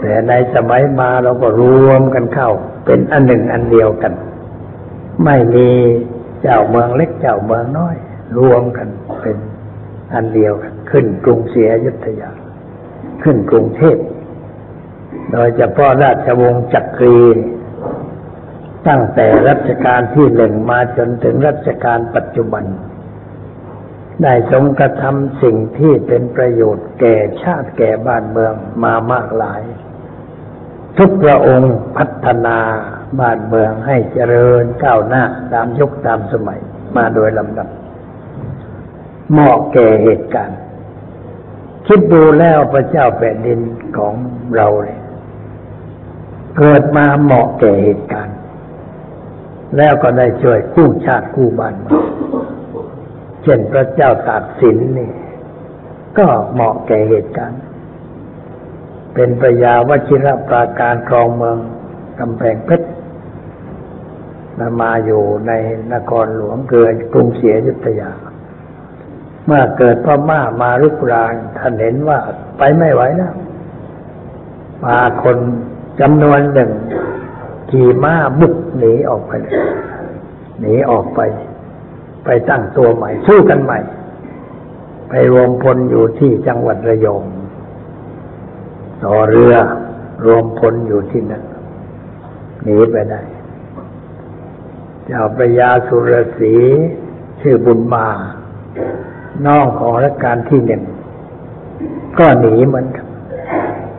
แต่ในสมัยมาเราก็รวมกันเข้า เป็นอันหนึ่งอันเดียวกัน ไม่มีเจ้าเมืองเล็กเจ้าเมืองน้อย รวมกันเป็นอันเดียวกัน ขึ้นกรุงศรีอยุธยา ขึ้นกรุงเทพ โดยเฉพาะราชวงศ์จักรี ตั้งแต่รัชกาลที่หนึ่งมาจนถึงรัชกาลปัจจุบัน ได้ทรงกระทำสิ่งที่เป็นประโยชน์แก่ชาติแก่บ้านเมืองมามากหลาย ทุกพระองค์พัฒนาบ้านเมืองให้เจริญก้าวหน้าตามยุคตามสมัยมาโดยลำดับเหมาะแก่เหตุการณ์ คิดดูแล้วพระเจ้าแผ่นดินของเราเนี่ย เกิดมาเหมาะแก่เหตุการณ์ แล้วก็ได้ช่วยกู้ชาติกู้บ้านเมืองเช่นพระเจ้าตากสินนี่ ก็เหมาะแก่เหตุการณ์ เป็นพระยาวชิรปราการครองเมืองกำแพงเพชรและมาอยู่ในนครหลวงเกินกรุงศรีอยุธยา เมื่อเกิดพม่ามาลุกรานท่านเห็นว่าไปไม่ไหวแล้วพาคน จำนวนหนึ่งขี่ม้าบุกหนีออกไปเลยหนีออกไป ไปตั้งตัวใหม่ สู้กันใหม่ ไปรวมพลอยู่ที่จังหวัดระยองต่อเรือรวมพลอยู่ที่นั่นหนีไปได้เจ้าพระยาสุรศรีชื่อบุญมาน้องของรัชกาลที่หนึ่งก็หนีเหมือนกัน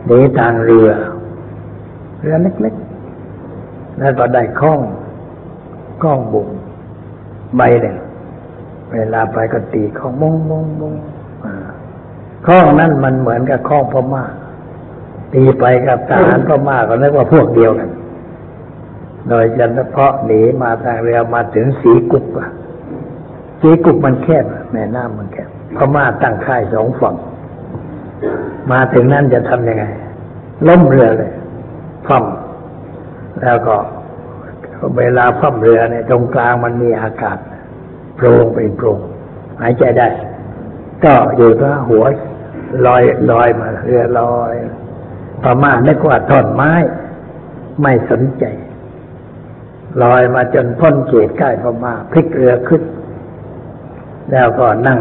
หนีทางเรือ เรือเล็กๆ แล้วก็ได้ข้องข้องบุงใบหนึ่งเวลาไปก็ตีข้องมงมงมงอ่าข้องนั่นมันเหมือนกับข้องพม่าตีไปกับทหารพม่าก็นึกว่าพวกเดียวกัน โดยเฉพาะหนีมาทางเรือมาถึงสีกุกอะสีกุกมันแคบแม่น้ำมันแคบพม่าตั้งค่ายสองฝั่ง มาถึงนั่นจะทำยังไง ล้มเรือเลย ฟ่ำแล้วก็เวลาฟ่ำเรือเนี่ยตรงกลางมันมีอากาศโปร่งเป็นโปร่งหายใจได้ ก็อยู่ก็หัวลอยลอยมาเรือลอยพม่านึกว่าท่อนไม้ ไม่สนใจ ลอยมาจนพ้นเขตใกล้พม่าพลิกเรือขึ้น แล้วก็นั่ง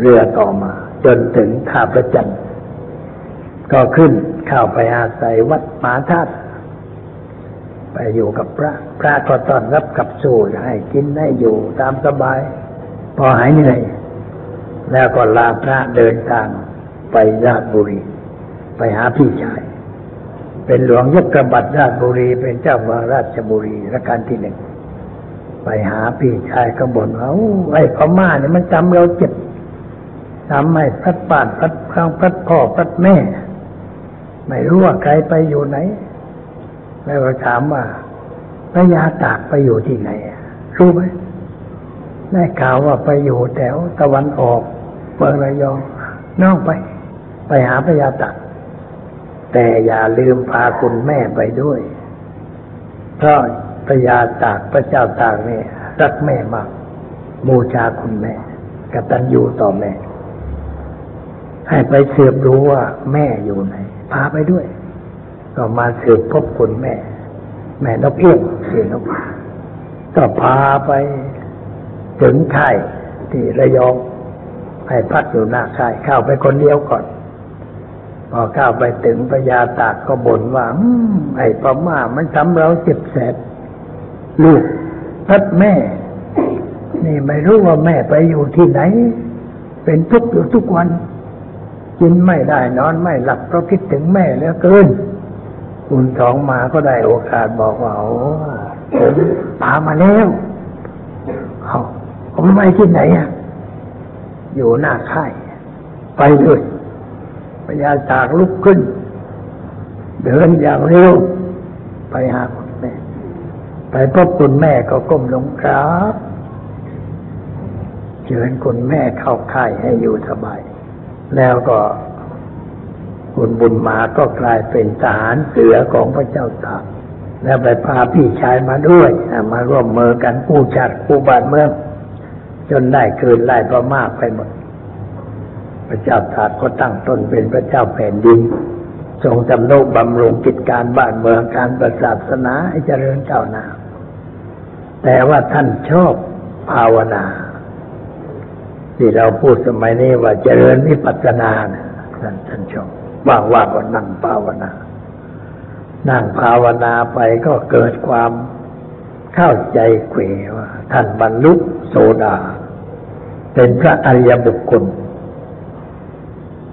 เรือต่อมา จนถึงท่าประจันทร์ ก็ขึ้นเข้าไปอาศัยวัดหมาธาตุไปอยู่กับพระ พระก็ต้อนรับกับสู่ให้กินให้อยู่ตามสบาย พอหายเหนื่อยแล้วก็ลาพระเดินทางไปราชบุรี ไปหาพี่ชาย เป็นหลวงยกกระบัดราชบุรี เป็นเจ้าเมืองราชบุรีรัชกาลที่หนึ่งไปหาพี่ชายก็บ่นว่าไอ้พม่าเนี่ยมันจำเราเจ็บทำให้พัดบ้านพัดพลังพัดพ่อพัดแม่ ไม่รู้ว่าใครไปอยู่ไหน แล้วก็ถามว่าพระยาตากไปอยู่ที่ไหน รู้ไหมได้ข่าวว่าไปอยู่แถวตะวันออกเมืองระยองน้องไป ไปหาพระยาตากแต่อย่าลืมพาคุณแม่ไปด้วย เพราะพระยาตากพระเจ้าตากเนี่รักแม่มากบูชาคุณแม่กตัญญูต่อแม่ ให้ไปเสืบรู้ว่าแม่อยู่ไหน พาไปด้วย ก็มาสืบพบคุณแม่ แม่นกเอี้ยงเสียนกก็พาไปถึงค่ายที่ระยอง ให้พักอยู่หน้าค่ายเข้าไปคนเดียวก่อน พอเข้าไปถึงพญาตากก็บ่นว่าอไอ้พม่ามันทำเราเจ็บแสบลูกพัดแม่ นี่ไม่รู้ว่าแม่ไปอยู่ที่ไหน เป็นทุกข์อยู่ทุกวัน กินไม่ได้นอนไม่หลับเพราะคิดถึงแม่เหลือเกินคุณสองมาก็ได้โอกาสบอกว่าโอ้ผมตามาแล้วเขาผมไปที่ไหนอะ อยู่หน้าค่ายไปเลยพญาจากลุกขึ้น เดินอย่างเร็ว ไปหาคุณแม่ ไปพบคุณแม่ก็ก้มลงกราบเชิญคุณแม่เข้าค่ายให้อยู่สบาย แล้วก็คุณบุญมาก็กลายเป็นทหารเสือของพระเจ้าตากแล้วไปพาพี่ชายมาด้วยอะมาร่วมมือกันกู้ชาติกู้บ้านเมือง จนได้คืนไล่พม่าไปหมด พระเจ้าตากก็ตั้งตนเป็นพระเจ้าแผ่นดิน ทรงจำโนกบำรุงกิจการบ้านเมืองการประศาสนาให้เจริญเจ้าหน้าแต่ว่าท่านชอบภาวนา ที่เราพูดสมัยนี้ว่าเจริญวิปัสสนาท่านท่านชอบว่างๆก็นั่งภาวนา นั่งภาวนาไปก็เกิดความเข้าใจเขวว่าท่านบรรลุโสดา เป็นพระอริยบุคคล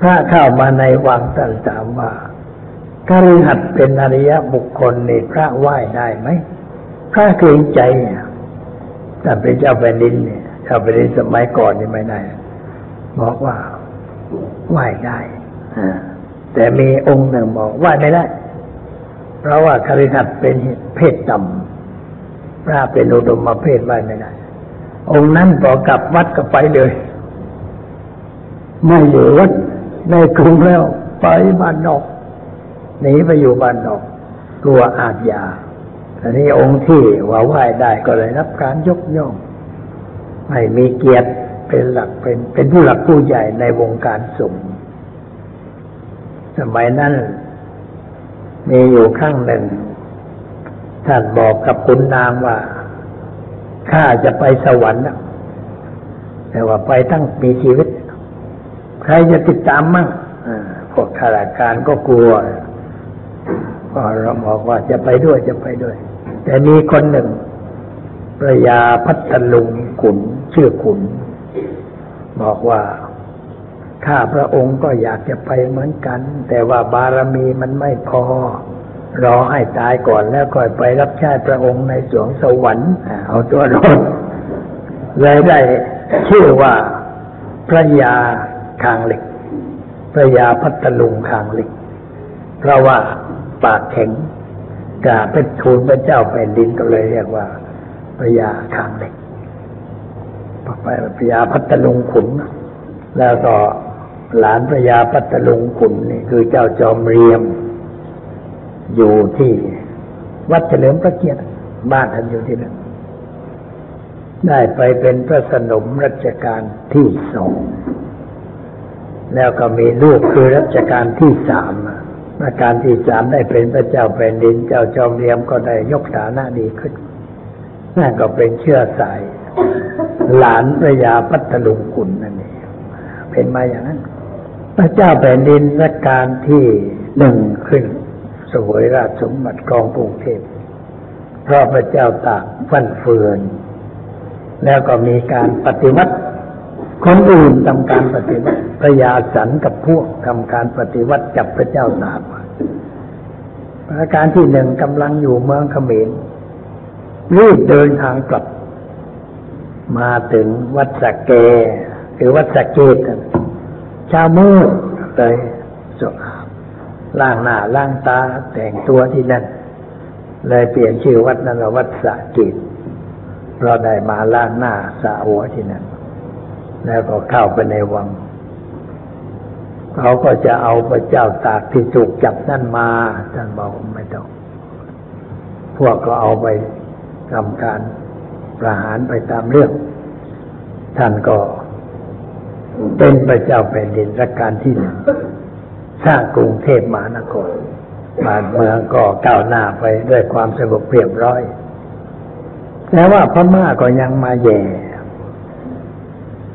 ถ้าเข้ามาในวังท่านถามว่าคฤหัสถ์เป็นอริยบุคคลในพระไหว้ได้ไหมพระเกรงใจเนี่ยถ้าเป็นเจ้าแผ่นดินเนี่ย เจ้าแผ่นดินสมัยก่อนนี่ไม่ได้ บอกว่าไหวได้แต่มีองค์หนึ่งบอกไหวไม่ได้ เพราะว่าคฤหัสถ์เป็นเพศต่ำพระเป็นอุดมเพศไหวไม่ได้ องค์นั้นพอกลับวัดก็ไปเลย ไม่อยู่วัดในกรุงแล้ว ไปบ้านนอกหนีไปอยู่บ้านนอกกลัวอาทยาอันนี้องค์ที่ว่าไหว้ได้ก็เลยรับการยกย่อง ไม่มีเกียรติเป็นหลักเป็นเป็นผู้หลักผู้ใหญ่ในวงการสงฆ์สมัยนั้น มีอยู่ครั้งหนึ่ง ท่านบอกกับคุณนางว่าข้าจะไปสวรรค์แต่ว่าไปตั้งมีชีวิต ใครจะติดตามมั่งพวกข้าราชการก็กลัวก็เราบอกว่าจะไปด้วยจะไปด้วย แต่มีคนหนึ่ง พระยาพัทลุงขุนชื่อขุน บอกว่าข้าพระองค์ก็อยากจะไปเหมือนกัน แต่ว่าบารมีมันไม่พอ รอให้ตายก่อนแล้วค่อยไปรับใช้พระองค์ในสวงสวรรค์เอาตัวรอดเลยได้ชื่อว่าพระยาคางเหล็กพระยาพัทลุงคางเหล็ก เพราะว่าปากแข็งกาเป็นทูลพระเจ้าแผ่นดินก็เลยเรียกว่า พระยาคางเหล็กไปพระยาพัทลุงขุน แล้วก็หลานพระยาพัทลุงขุนนี่คือเจ้าจอมเรียม อยู่ที่วัดเฉลิมพระเกียรติบ้านท่านอยู่ที่นั่นได้ไปเป็นพระสนมรัชกาลที่สองแล้วก็มีลูกคือรัชกาลที่สามรัชกาลที่สามได้เป็นพระเจ้าแผ่นดิน เจ้าจอมเรียมก็ได้ยกฐานะดีขึ้น ก็เป็นเชื้อสาย หลานพระยาพัทลุงกุลนั่นเองเป็นมาอย่างนั้น พระเจ้าแผ่นดินรัชกาลที่หนึ่งขึ้นสวยราชสมบัติกรองกรุงเทพเพราะพระเจ้าตากฟันเฟือน แล้วก็มีการปฏิวัติคนอื่นทำการปฏิวัติพระยาสันกับพวกทำการปฏิวัติจับพระเจ้าตากมาพรัชกาลที่หนึ่งกำลังอยู่เมืองเขมร รีบเดินทางกลับ มาถึงวัดสะเกหรือวัดสะเกตเช้ามืดเลยสวดล้างหน้าล้างตาแต่งตัวที่นั่น เลยเปลี่ยนชื่อวัดนั้นว่าวัดสะเกตเราได้มาล้างหน้าสระหัวที่นั่น แล้วก็เข้าไปในวังเขาก็จะเอาพระเจ้าตากที่ถูกจับนั่นมาท่านบอกไม่ต้อง พวกก็เอาไป ทำการประหารไปตามเรื่อง ท่านก็เป็นพระเจ้าแผ่นดินรัชกาลที่หนึ่งสร้างกรุงเทพมหานครบ้านเมืองก็ก้าวหน้าไปด้วยความสงบเรียบร้อย แต่ว่าพม่าก็ยังมาแย่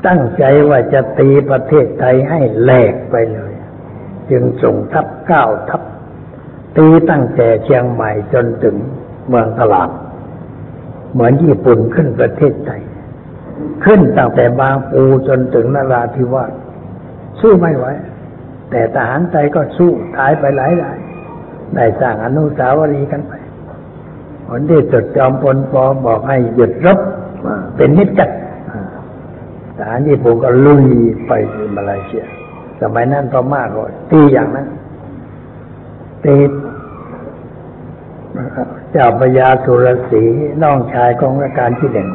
ตั้งใจว่าจะตีประเทศไทยให้แหลกไปเลย จึงส่งทัพเก้าทัพ ตีตั้งแต่เชียงใหม่จนถึงเมืองตลาด เหมือนญี่ปุ่นขึ้นประเทศไทยขึ้นตั้งแต่บางปูจนถึงนราธิวาสสู้ไม่ไหวแต่ทหารไทยก็สู้ตายไปหลายรายได้สร้างอนุสาวรีย์กันไปผลที่สุดจอมพลปอบอกให้หยุดรบเป็นนิจจัดทหารญี่ปุ่นก็ลุยไปมาเลเซียสมัยนั้นพม่าก็ตีอย่างนั้นตี เจ้าพระยาสุรศรีน้องชายของรัชกาลที่หนึ่ง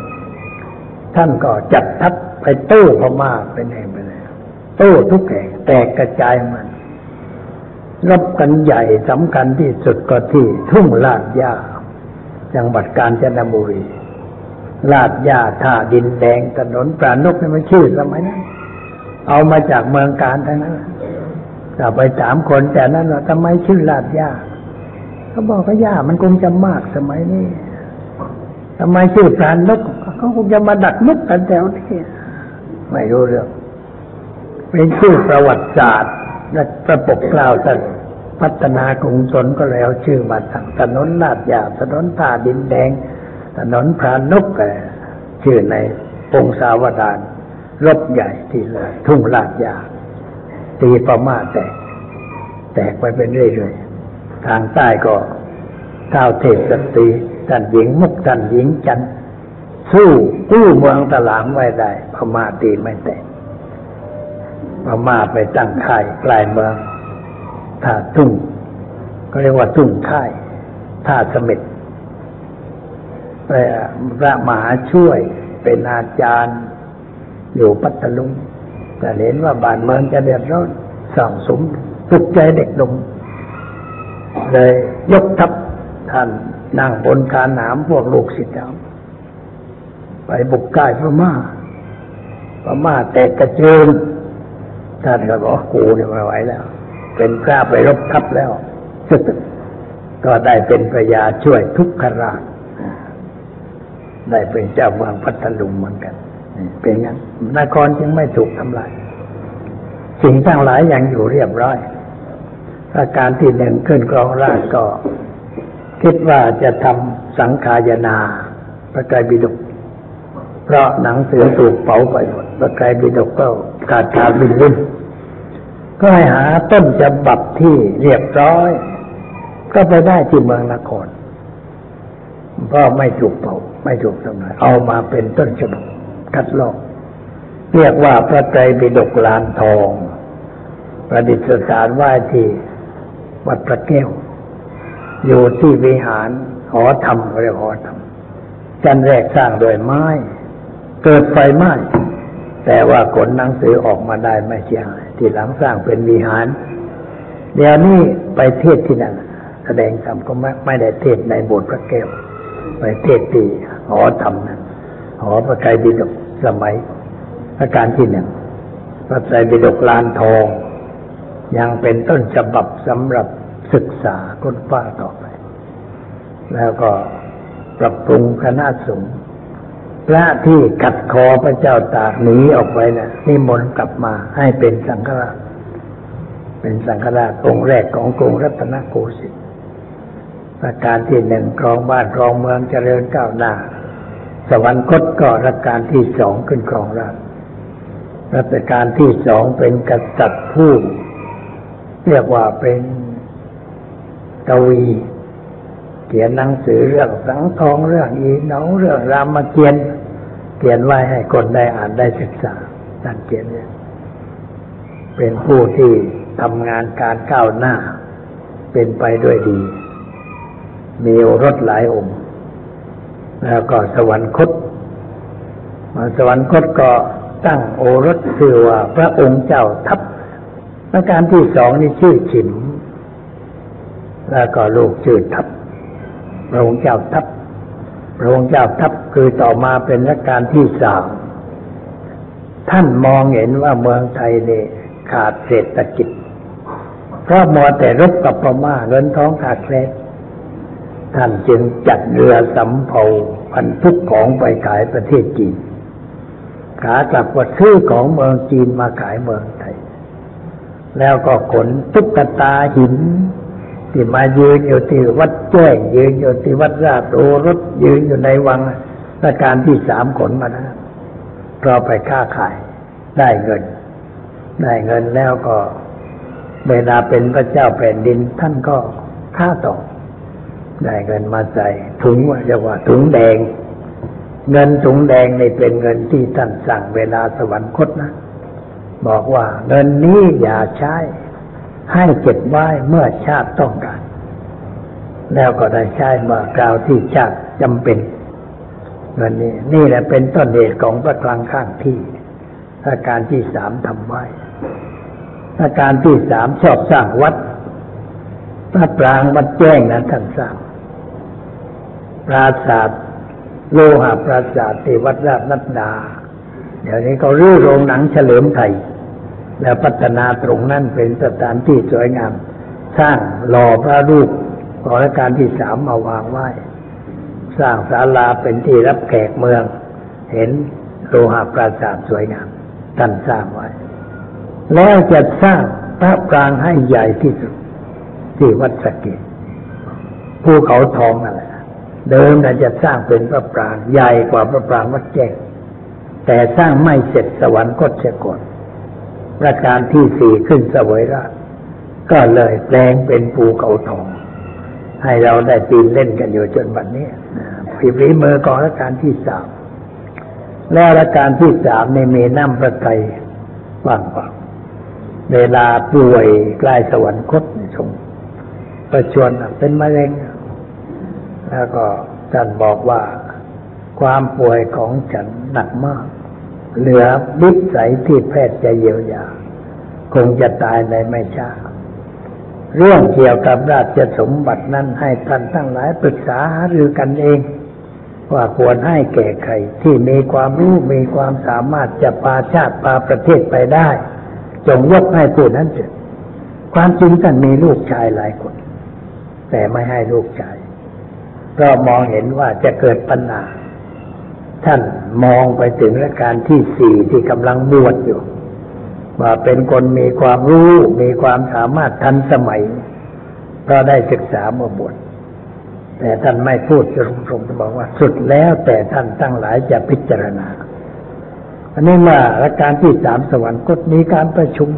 ท่านก็จัดทัพไปตู้พม่าเป็นเองไปเลยตู้ทุกแห่งแตกกระจายมันรบกันใหญ่สำคัญที่สุดก็ที่ทุ่งลาดยาจังหวัดกาญจนบุรี ลาดยาท่าดินแดงถนนปราณกนี่มันชื่อสมัยนั้นเอามาจากเมืองการทั้งนั้นถ้าไปถามคนแต่นั้นว่าทำไมชื่อลาดยา เขาบอกว่าย่ามันคงจะมากสมัยนี้ทำไมชื่อปราณนกเขาคงจะมาดักนกกันแถวนี้ไม่รู้เรื่อง เป็นชื่อประวัติศาสตร์ และประปกกล้าท่านพัฒนากรุงศนก็เลยเอาชื่อมาตั้งถนนลาดยาถนนท่าดินแดง ถนนพรานกชื่อในพงศาวดารรบใหญ่ที่เลย ทุ่งลาดยา ตีประมาแตก แตกไปเป็นเรื่อย ทางใต้ก็ท้าวเทพสตรีท่านหญิงมุกท่านหญิงจันสู้กู้เมืองตลางไว้ได้พม่าตีไม่แตกพม่าไปตั้งค่ายปลายเมืองท่าทุ่งก็เรียกว่าทุ่งค่ายท่าเสม็ดพระมหาช่วยเป็นอาจารย์อยู่ปัตตลุงแต่เห็นว่าบ้านเมืองจะเดือดร้อนสั่งสมปลุกใจเด็กหนุ่ม เลยยกทัพท่านนั่งบนคานหนามพวกลูกศิษย์ไปบุกก่ายพม่าพม่าแตกกระเจิงท่านก็บอกกูเนี่ยไม่ไหวแล้ว เป็นกล้าไปรบทัพแล้ว ก็ได้เป็นพระยาช่วยทุกขราชได้เป็นเจ้าเมืองพัทลุงเหมือนกัน เป็นงั้นนครจึงไม่ถูกทำลาย สิ่งทั้งหลายยังอยู่เรียบร้อย อาการที่หนึ่งขึ้นกรองราชก็ คิดว่าจะทำสังขายนาพระไตรปิฎกเพราะหนังสือถูกเผาไปหมดพระไตรปิฎกก็ขาดขาดบินลิ่นก็ให้หาต้นฉบับที่เรียบร้อย ก็ไปได้ที่เมืองนครก็ไม่ถูกเผาไม่ถูกทำลายเอามาเป็นต้นฉบับคัดลอก เรียกว่าพระไตรปิฎกลานทอง ประดิษฐานไว้ที่ วัดพระแก้ว อยู่ที่วิหารหอธรรมเรียกหอธรรมจันแรกสร้างโดยไม้ เกิดไฟไหม้แต่ว่าขนหนังสือออกมาได้ไม่เสียหายที่หลังสร้างเป็นวิหาร เดี๋ยวนี้ไปเทศที่นั่นแสดงธรรมก็ไม่ไม่ได้เทศในโบสถ์พระแก้ว ไปเทศที่หอธรรมนั้นหอพระไตรปิฎกสมัยรัชกาลที่หนึ่งพระไตรปิฎกลานทอง ยังเป็นต้นฉบับสำหรับศึกษาค้นคว้าต่อไป แล้วก็ปรับปรุงคณะสงฆ์พระที่กัดคอพระเจ้าตากหนีออกไปนะนิมนต์กลับมาให้เป็นสังฆราช เป็นสังฆราชองค์แรกของกรุงรัตนโกสินทร์รัชกาลที่หนึ่งครองบ้านครองเมืองเจริญก้าวหน้า สวรรคตก็รัชกาลที่สองขึ้นครองราชรัชกาลที่สองเป็นกษัตริย์ผู้ เรียกว่าเป็นกวี เขียนหนังสือเรื่องสังทองเรื่องอีหนองเรื่องรามเกียรติเขียนไว้ให้คนได้อ่านได้ศึกษาท่านเขียนเป็นผู้ที่ทำงานการก้าวหน้า เป็นไปด้วยดี มีโอรถหลายองค์ แล้วก็สวรรคตมาสวรรคตก็ตั้งโอรสชื่อว่าพระองค์เจ้าทัพ ประการที่สองนี่ชื่อฉิมแล้วก็ลูกชื่อทัพพระองค์เจ้าทัพพระองค์เจ้าทัพคือต่อมาเป็นรัชกาลที่สามท่านมองเห็นว่าเมืองไทยเนี่ยขาดเศรษฐกิจ เพราะมัวแต่รบกับพม่าเงินท้องขาดแคลนท่านจึงจัดเรือสำเภาพันทุกของไปขายประเทศจีนขากลับว่าซื้อของเมืองจีนมาขายเมืองไทย แล้วก็ขนตุ๊กตาหิน ที่มายืนอยู่ที่วัดแจ้งยืนอยู่ที่วัดราชโอรสยืนอยู่ในวังราชการที่สามขนมานะเราไปค้าขายได้เงิน ได้เงินแล้วก็เวลาเป็นพระเจ้าแผ่นดินท่านก็ค้าต่อได้เงินมาใส่ถุงว่าจะว่าถุงแดง เงินถุงแดงในเป็นเงินที่ท่านสั่งเวลาสวรรคตนะ บอกว่าเงินนี้อย่าใช้ ให้เก็บไว้เมื่อชาติต้องการ แล้วก็ได้ใช้เมื่อกล่าวที่ชาติจำเป็นเงินนี้ นี่แหละเป็นต้นเหตุของพระคลังข้างที่อาการที่สามทำไว้อาการที่สามชอบสร้างวัดพระปรางวัดแจ้งนะท่านสร้างปราสาทโลหะปราสาทที่วัดราชนัดดา เดี๋ยวนี้เขารื้อโรงหนังเฉลิมไทย แล้วพัฒนาตรงนั้นเป็นสถานที่สวยงาม สร้างหล่อพระรูปของรัชกาลที่สามมาวางไว้ สร้างศาลาเป็นที่รับแขกเมือง เห็นโลหะปราสาทสวยงามท่านสร้างไว้ แล้วจะสร้างพระปรางให้ใหญ่ที่สุด ที่วัดสะเกดภูเขาทองนั่นแหละเดิมน่ะจะสร้างเป็นพระปรางใหญ่กว่าพระปรางวัดแจ้งแต่สร้างไม่เสร็จสวรรคตเสียก่อน ประการที่สี่ขึ้นสวยราชก็เลยแปลงเป็นภูเขาทอง ให้เราได้ปีนเล่นกันอยู่จนวันนี้ฝีฝีมือของรัชกาลที่สามแล้วรัชกาลที่สามในเมน้ำพระไตรว่างเปล่าเวลาป่วยใกล้สวรรคตในชงประชวนเป็นมะเร็ง แล้วก็ท่านบอกว่าความป่วยของฉันหนักมาก เหลือวิสัยที่แพทย์จะเยียวยา คงจะตายในไม่ช้าเรื่องเกี่ยวกับราชสมบัตินั้นให้ท่านทั้งหลายปรึกษาหารือกันเอง ว่าควรให้แก่ใครที่มีความรู้มีความสามารถจะพาชาติพาประเทศไปได้ จงยกให้ผู้นั้นเถิดความจริงท่านมีลูกชายหลายคน แต่ไม่ให้ลูกชาย ก็มองเห็นว่าจะเกิดปัญหา ท่านมองไปถึงรัชการที่สี่ที่กำลังบวชอยู่ว่าเป็นคนมีความรู้มีความสามารถทันสมัย ก็ได้ศึกษามื่อบวชแต่ท่านไม่พูดตรงๆบอกว่า สุดแล้วแต่ท่านตั้งหลายจะพิจารณา อันนี้มารัชการที่สามสวรรคตมีการประชุม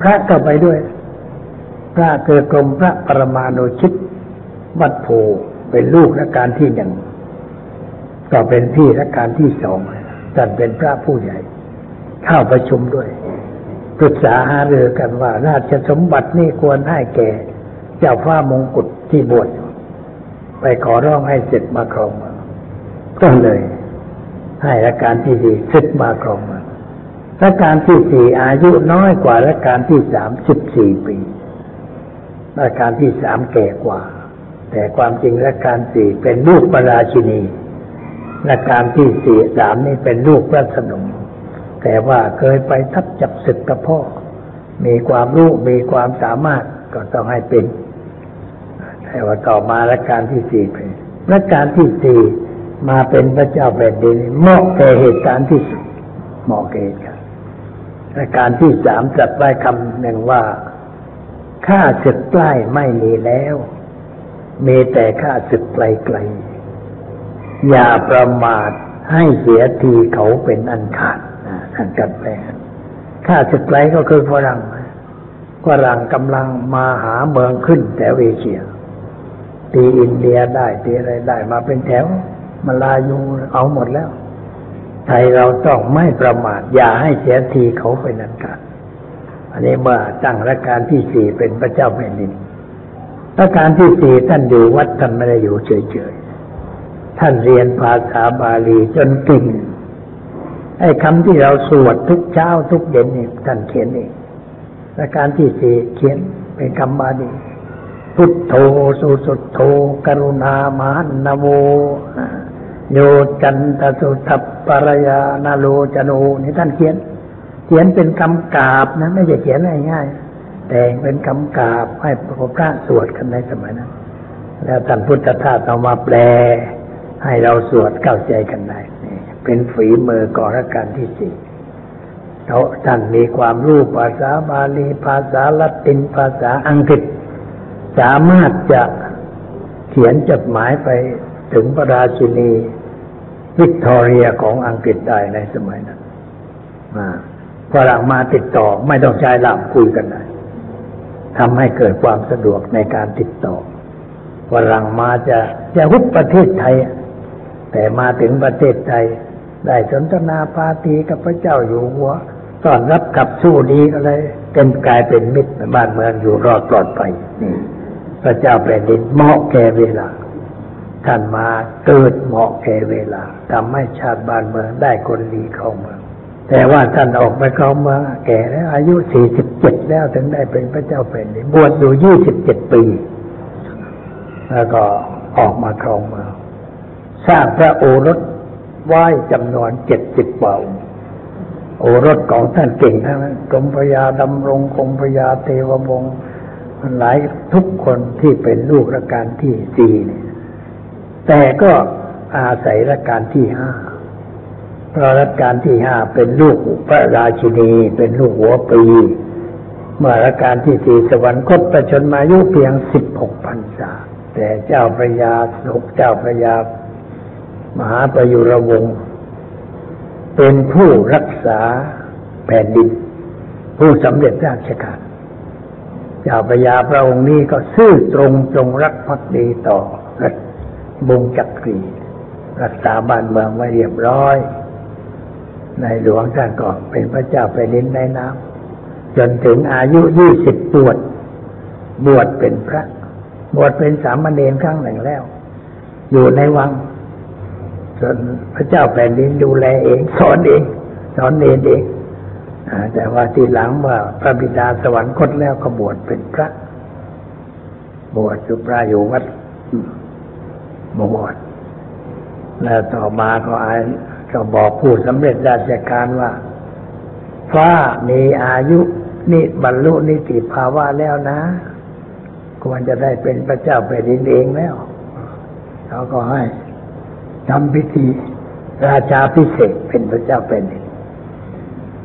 พระก็ไปด้วย พระเกิดกรมพระปรมาณูชิตวัดโพเป็นลูกรัชการที่หนึ่ง ก็เป็นพี่รัชการที่สองท่านเป็นพระผู้ใหญ่ เข้าประชุมด้วยปรึกษาหารือกันว่า ราชสมบัตินี่ควรให้แก่ เจ้าฟ้ามงกุฎที่บวชไปขอร้องให้เสร็จมาครองก็เลย ให้รัชการที่สี่ศึกมาครองมืองรัชการที่สี่อายุน้อยกว่ารัชการที่สามสิบสี่ปีรัชการที่สามแก่กว่า แต่ความจริงรัชการสี่เป็นลูกพระราชินี รัชการที่สี่สามนี่เป็นลูกพระสนมแต่ว่าเคยไปทับจับศึกกับพ่อ มีความรู้มีความสามารถก็ต้องให้เป็น แต่ว่าต่อมารัชการที่สี่เป็นรัชการที่สี่มาเป็นพระเจ้าแผ่นดินเหมาะแก่เหตุการณ์ที่สุดเหมาะแก่เหตุการณ์รัชการที่สามจัดไว้คำหนึ่งว่าข้าศึกใกล้ไม่มีแล้ว มีแต่ข้าศึกไกลๆ อย่าประมาทให้เสียทีเขาเป็นอันขาดท่านจัดแปลข้าศึกไกลก็คือฝรั่งฝรั่งกำลังมาหาเมืองขึ้นแต่เอเชีย ตีอินเดียได้ตีอะไรได้มาเป็นแถวมาลายูเอาหมดแล้ว ไทยเราต้องไม่ประมาท อย่าให้เสียทีเขาไปนันกันอันนี้เมื่อตั้งรัชกาลที่สี่เป็นพระเจ้าแผ่นดินรัชกาลที่สี่ท่านอยู่วัดท่านไม่ได้อยู่เฉยๆ ท่านเรียนภาษาบาลีจนเก่งไอ้คำที่เราสวดทุกเช้าทุกเย็นนี่ท่านเขียนเองรัชกาลที่สี่เขียนเป็นคำบาลีพุทโธสุสุทโธกรุณามหันนโวโยจันตสุทัปปรยานาโลจโนนี่ท่านเขียน เขียนเป็นคำกราบนะ ไม่ใช่เขียนง่ายๆแต่งเป็นคำกราบให้พระพระสวดกันในสมัยนั้นแล้วท่านพุทธทาสเอามาแปล ให้เราสวดเข้าใจกันได้เป็นฝีมือก่อรัชการที่สี่เขาท่านมีความรู้ภาษาบาลีภาษาละตินภาษาอังกฤษ สามารถจะเขียนจดหมายไปถึงพระราชินีวิกตอเรียของอังกฤษได้ในสมัยนั้นฝรั่งมาติดต่อไม่ต้องใช้ล่ามคุยกันได้ทำให้เกิดความสะดวกในการติดต่อฝรั่งมาจะจะหุบประเทศไทย แต่มาถึงประเทศไทยได้สนทนาปาตีกับพระเจ้าอยู่หัวต้อนรับขับสู้ดีก็เลยเป็นกลายเป็นมิตรบ้านเมืองอยู่รอดปลอดภัยนี่พระเจ้าแผ่นดินเหมาะแก่เวลา ท่านมาเกิดเหมาะแก่เวลาทำให้ชาติบ้านเมืองได้คนดีเข้าเมืองแต่ว่าท่านออกไปเข้าเมืองแก่แล้ว อายุสี่สิบเจ็ดแล้วถึงได้เป็นพระเจ้าแผ่นดินบวชอยู่ยี่สิบเจ็ดปี แล้วก็ออกมาครองเมือง สร้างพระโอรสไว้จำนวนเจ็ดสิบกว่าโอรสของท่านเก่งทั้งนั้นกรมพระยาดำรงกรมพระยาเทววงศ์หลายทุกคนที่เป็นลูกรัชกาลที่สี่เนี่ยแต่ก็อาศัยรัชกาลที่ห้าเพราะรัชกาลที่ห้าเป็นลูกพระราชินี เป็นลูกหัวปี เมื่อรัชกาลที่สี่สวรรคตประชนมายุเพียงสิบหกพรรษา แต่เจ้าพระยาสกเจ้าพระยา มหาประยุรวงศ์เป็นผู้รักษาแผ่นดิน ผู้สำเร็จราชการเจ้าพระยาพระองค์นี้ก็ซื่อตรงจงรักภักดีต่อรัฐบงจักรี รักษาบ้านเมืองไว้เรียบร้อย ในหลวงท่านก็เป็นพระเจ้าแผ่นดินในน้ำจนถึงอายุยี่สิบบวชบวชเป็นพระ บวชเป็นสามเณรครั้งหนึ่งแล้ว อยู่ในวัง ส่วนพระเจ้าแผ่นดินดูแลเอง สอนเอง สอนเนรเองแต่ว่าทีหลังว่าพระบิดาสวรรคตแล้วก็บวชเป็นพระ บวชอยู่พระอยู่วัดบวชแล้วต่อมาก็อายก็บอกผู้สำเร็จราชการว่าฟ้ามีอายุนี่บรรลุนิติภาวะแล้วนะควรจะได้เป็นพระเจ้าแผ่นดินเองแล้วเขาก็ให้ ทำพิธีราชาพิเศษเป็นพระเจ้าแผ่นดิน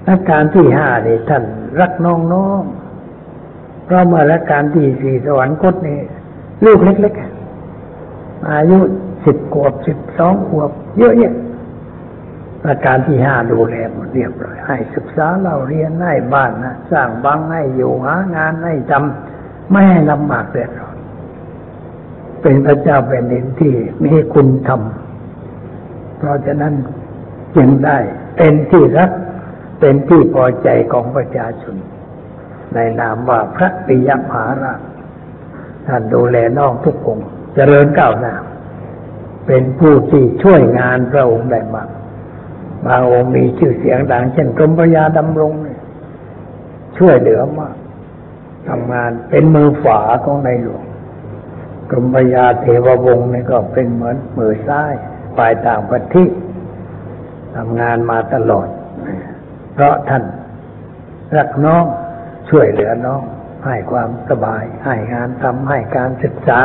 รัชการที่ห้านี่ท่านรักน้องน้องเพราะเมื่อรัชการที่สี่สวรรคตนี่ลูกเล็กๆ อายุสิบขวบสิบสองขวบ เยอะแยะรัชการที่ห้าดูแลหมดเรียบร้อย ให้ศึกษาเราเรียนให้บ้านนะสร้างบ้างให้อยู่หางานให้ทำไม่ให้ลำบากเดือดร้อนเป็นพระเจ้าแผ่นดินที่มีคุณธรรม เพราะฉะนั้นจึงได้เป็นที่รัก เป็นที่พอใจของประชาชน ในนามว่าพระปิยมหาราชท่านดูแลน้องทุกองค์เจริญก้าวหน้าเป็นผู้ที่ช่วยงานพระองค์ได้มากบางองค์มีชื่อเสียงดังเช่นกรมพระยาดำรงเนี่ยช่วยเหลือมากทำงานเป็นมือฝาของในหลวงกรมพระยาเทววงศ์นี่ก็เป็นเหมือนมือซ้าย ฝ่ายต่างประเทศทำงานมาตลอด เพราะท่านรักน้องช่วยเหลือน้อง ให้ความสบาย ให้งานทำให้การศึกษา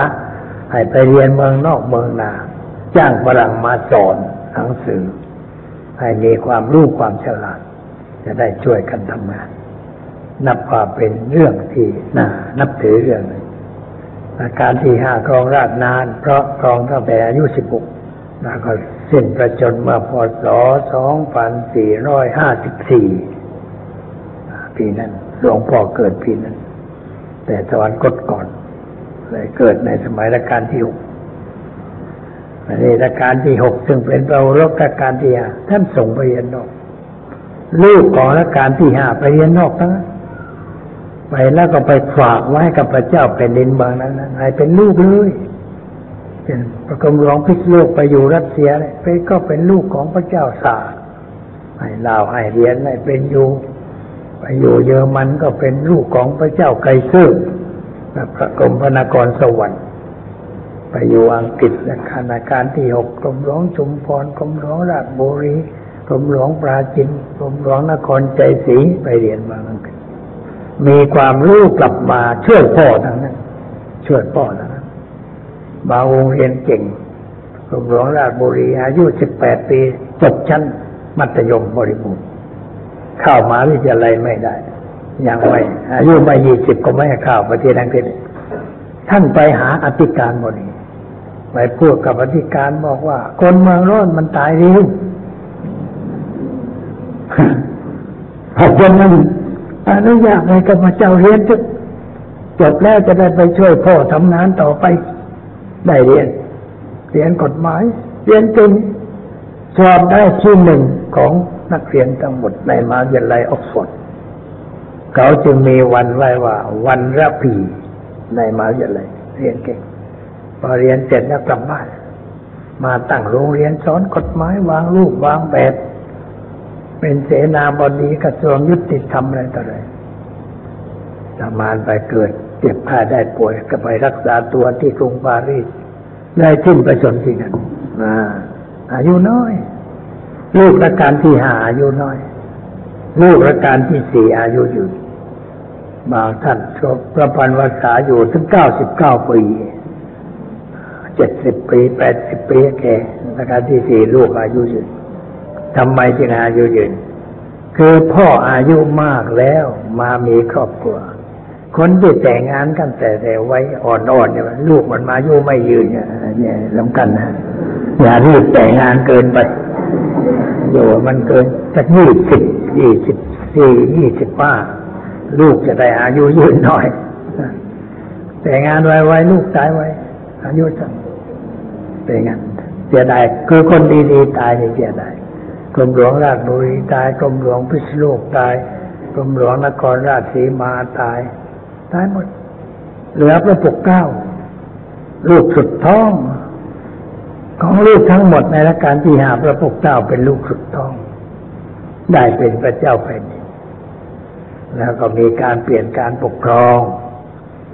ให้ไปเรียนเมืองนอกเมืองนาจ้างฝรั่งมาสอนหนังสือ ให้มีความรู้ความฉลาด จะได้ช่วยกันทำงาน นับว่าเป็นเรื่องที่น่านับถือเรื่องหนึ่งอาการที่ห้าครองราชนาน เพราะครองตั้งแต่อายุสิบหก แล้วก็สิ้นประชนเมื่อพศสองพันสี่ร้อยห้าสิบสี่ปีนั้นหลวงพ่อเกิดปีนั้น แต่สวรรคตก่อน เลยเกิดในสมัยรัชกาลที่หกในรัชกาลที่หกซึ่งเป็นเรารบรัชกาลที่ห้าท่านส่งไปเรียนนอก ลูกของรัชกาลที่ห้าไปเรียนนอกทั้งนั้นไปแล้วก็ไปฝากไว้กับพระเจ้าแผ่นดินบางนั้นนะให้เป็นลูกเลย ป็นพระกรมหลวงพิษโลกไปอยู่รัสเซียเลยไปก็เป็นลูกของพระเจ้าสาให้ลาวให้เรียนให้เป็นอยู่ไปอยู่เยอรมันก็เป็นลูกของพระเจ้าไกรเซอร์พระกรมพระนครสวรรค์ไปอยู่อังกฤษและคณาการที่หกกรมหลวงชุมพรกรมหลวงราชบุรีกรมหลวงปราจินกรมหลวงนครใจศรีไปเรียนมาอังกฤษมีความรู้กลับมาช่วยพ่อทั้งนั้นช่วยพ่อนั้น บางองเรียนเก่งกรมหลวงราชบุรี อายุสิบแปดปีจบชั้นมัธยมบริบูรณ์เข้ามาวิทยาลัยไม่ได้ ยังไม่ อายุไม่ยี่สิบก็ไม่ให้เข้าประเทศอังกฤษท่านไปหาอธิการบดีไปพูดกับอธิการบอกว่า คนเมืองร้อนมันตายเร็วเพราะฉะนั้นอนุญาตให้กับพระเจ้าเรียนจบแล้วจะได้ไปช่วยพ่อทำงานต่อไป ได้เรียน เรียนกฎหมาย เรียนจนสอบได้ที่หนึ่งของนักเรียนทั้งหมดในมหาวิทยาลัยออกฟอร์ดเขาจึงมีวันไว้ว่า วันระพีในมหาวิทยาลัยเรียนเก่งพอเรียนเสร็จแล้วกลับบ้าน มาตั้งโรงเรียนสอนกฎหมายวางรูปวางแบบ เป็นเสนาบดีกระทรวงยุติธรรมอะไรต่ออะไรสมานไปเกิด เจ็บผ้าได้ป่วยก็ไปรักษาตัวที่กรุงปารีสได้ทิ้นประชนที่นั่นอ่าอายุน้อย ลูกรัชการที่ห้าอายุน้อยลูกรัชการที่สี่อายุยืนบางท่านชบประพันธ์วษาอยู่ถึงเก้าสิบเก้าปีเจ็ดสิบปีแปดสิบปีแก่รัชการที่สี่ลูกอายุยืนทำไมจึงอายุยืน คือพ่ออายุมากแล้วมามีครอบครัว คนที่แต่งงานกันแต่แต่ไว้อ่อนๆเนี่ยลูกมันมาอายุไม่ยืนเนี่ยเนี่ยสำคัญนะอย่ารีบแต่งงานเกินไปอยู่มันเกินสักยี่สิบยี่สิบสี่ยี่สิบห้าลูกจะได้อายุยืนหน่อยแต่งงานไว้ไว้ลูกตายไว้ อายุสั้นแต่งงานเสียดายคือคนดีๆตายเสียดายกรมหลวงราชบุรีตายกรมหลวงพิษณุโลกตายกรมหลวงนครราชสีมาตาย ตายหมด เหลือพระปกเกล้าลูกสุดท้อง ของลูกทั้งหมดในรัชกาลที่ห้าพระปกเกล้าเป็นลูกสุดท้อง ได้เป็นพระเจ้าแผ่นดินแล้วก็มีการเปลี่ยนการปกครอง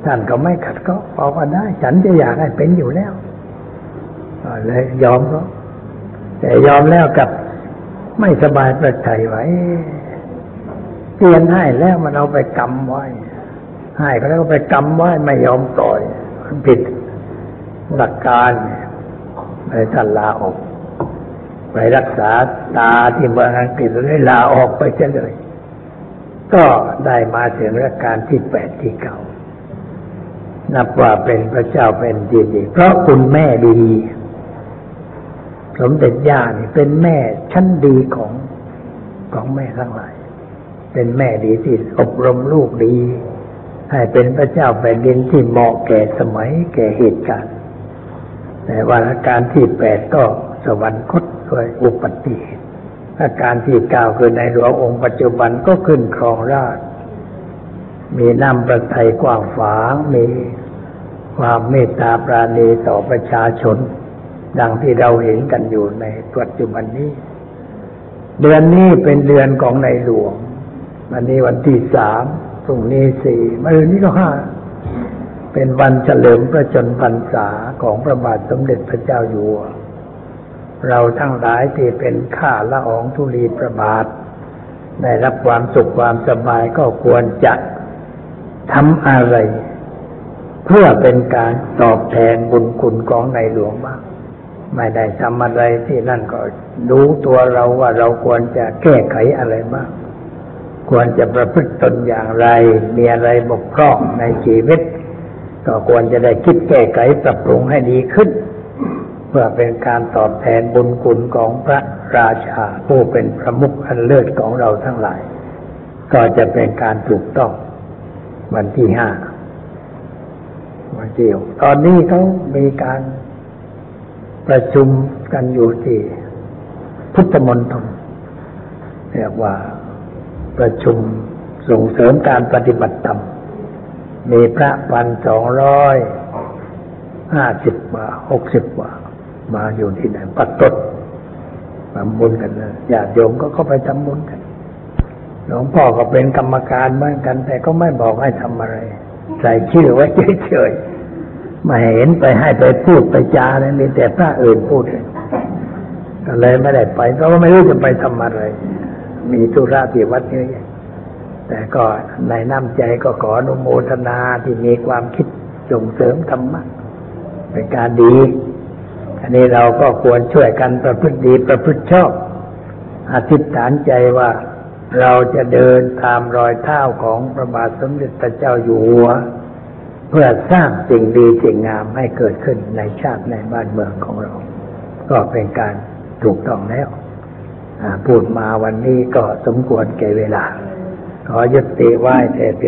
ท่านก็ไม่ขัดก็บอกว่าได้ ฉันจะอยากให้เป็นอยู่แล้วเลยยอมก็แต่ยอมแล้วกับไม่สบายประใจไว้เปลี่ยนให้แล้วมันเอาไปกำไว้ ให้ก็แล้วก็ไปกำไว้ไม่ยอมปล่อยผิดหลักการไปท่านลาออก ไปรักษาตาที่เมืองอังกฤษแล้ลาออกไปเฉลย ก็ได้มาถึงรัชกาลที่แปดที่เก้านับว่าเป็นพระเจ้าเป็นดินดีเพราะคุณแม่ดีสมเด็จย่านี่เป็นแม่ชั้นดีของของแม่ทั้งหลาย เป็นแม่ดีที่อบรมลูกดี ให้เป็นพระเจ้าแผ่นดินที่เหมาะแก่สมัยแก่เหตุการณ์แต่วาระการที่แปดก็สวรรคตด้วยอุปติเหตุอาการที่เก้าคือในหลวงองค์ปัจจุบันก็ขึ้นครองราชมีน้ำประทัยกว้างฝางมีความเมตตาปราณีต่อประชาชน ดังที่เราเห็นกันอยู่ในปัจจุบันนี้ เดือนนี้เป็นเดือนของในหลวง วันนี้วันที่สาม พรุ่งนี้สี่มะรืนนี้ก็ห้า เป็นวันเฉลิมพระชนพรรษาของพระบาทสมเด็จพระเจ้าอยู่หัว เราทั้งหลายที่เป็นข้าละอองธุลีพระบาท ได้รับความสุขความสบายก็ควรจะทำอะไร เพื่อเป็นการตอบแทนบุญคุณของในหลวงบ้างไม่ได้ทำอะไรที่นั่นก็ดูตัวเราว่าเราควรจะแก้ไขอะไรบ้าง ควรจะประพฤติตนอย่างไร มีอะไรบกพร่องในชีวิต ก็ควรจะได้คิดแก้ไขปรับปรุงให้ดีขึ้น เพื่อเป็นการตอบแทนบุญคุณของพระราชาผู้เป็นประมุขอันเลิศของเราทั้งหลาย ก็จะเป็นการถูกต้อง วันที่ห้ามาเกี่ยวตอนนี้เขามีการประชุมกันอยู่ที่พุทธมณฑลเรียกว่า ประชุมส่งเสริมการปฏิบัติธรรม มีพระพันสองร้อยห้าสิบกว่าหกสิบกว่า มาอยู่ที่ไหนปัดตดทำบุญกันนะญาติโยมก็เข้าไปทำบุญกันหลวงพ่อก็เป็นกรรมการเหมือนกัน แต่ก็ไม่บอกให้ทำอะไร ใส่ชื่อไว้เฉยๆไม่เห็นไปให้ไปพูดไปจาเนี่ยมีแต่พระอื่นพูดองก็เลยไม่ได้ไปเพราะว่าไม่รู้จะไปทำอะไร มีธุระที่วัดเยอะแยะแต่ก็ในน้ำใจก็ขออนุโมทนาที่มีความคิดส่งเสริมธรรมะเป็นการดี อันนี้เราก็ควรช่วยกันประพฤติดีประพฤติชอบ อธิษฐานใจว่าเราจะเดินตามรอยเท้าของพระบาทสมเด็จพระเจ้าอยู่หัว เพื่อสร้างสิ่งดีสิ่งงามให้เกิดขึ้นในชาติในบ้านเมืองของเรา ก็เป็นการถูกต้องแล้ว พูดมาวันนี้ก็สมควรแก่เวลา ขอยุติไหว้แต่เพียง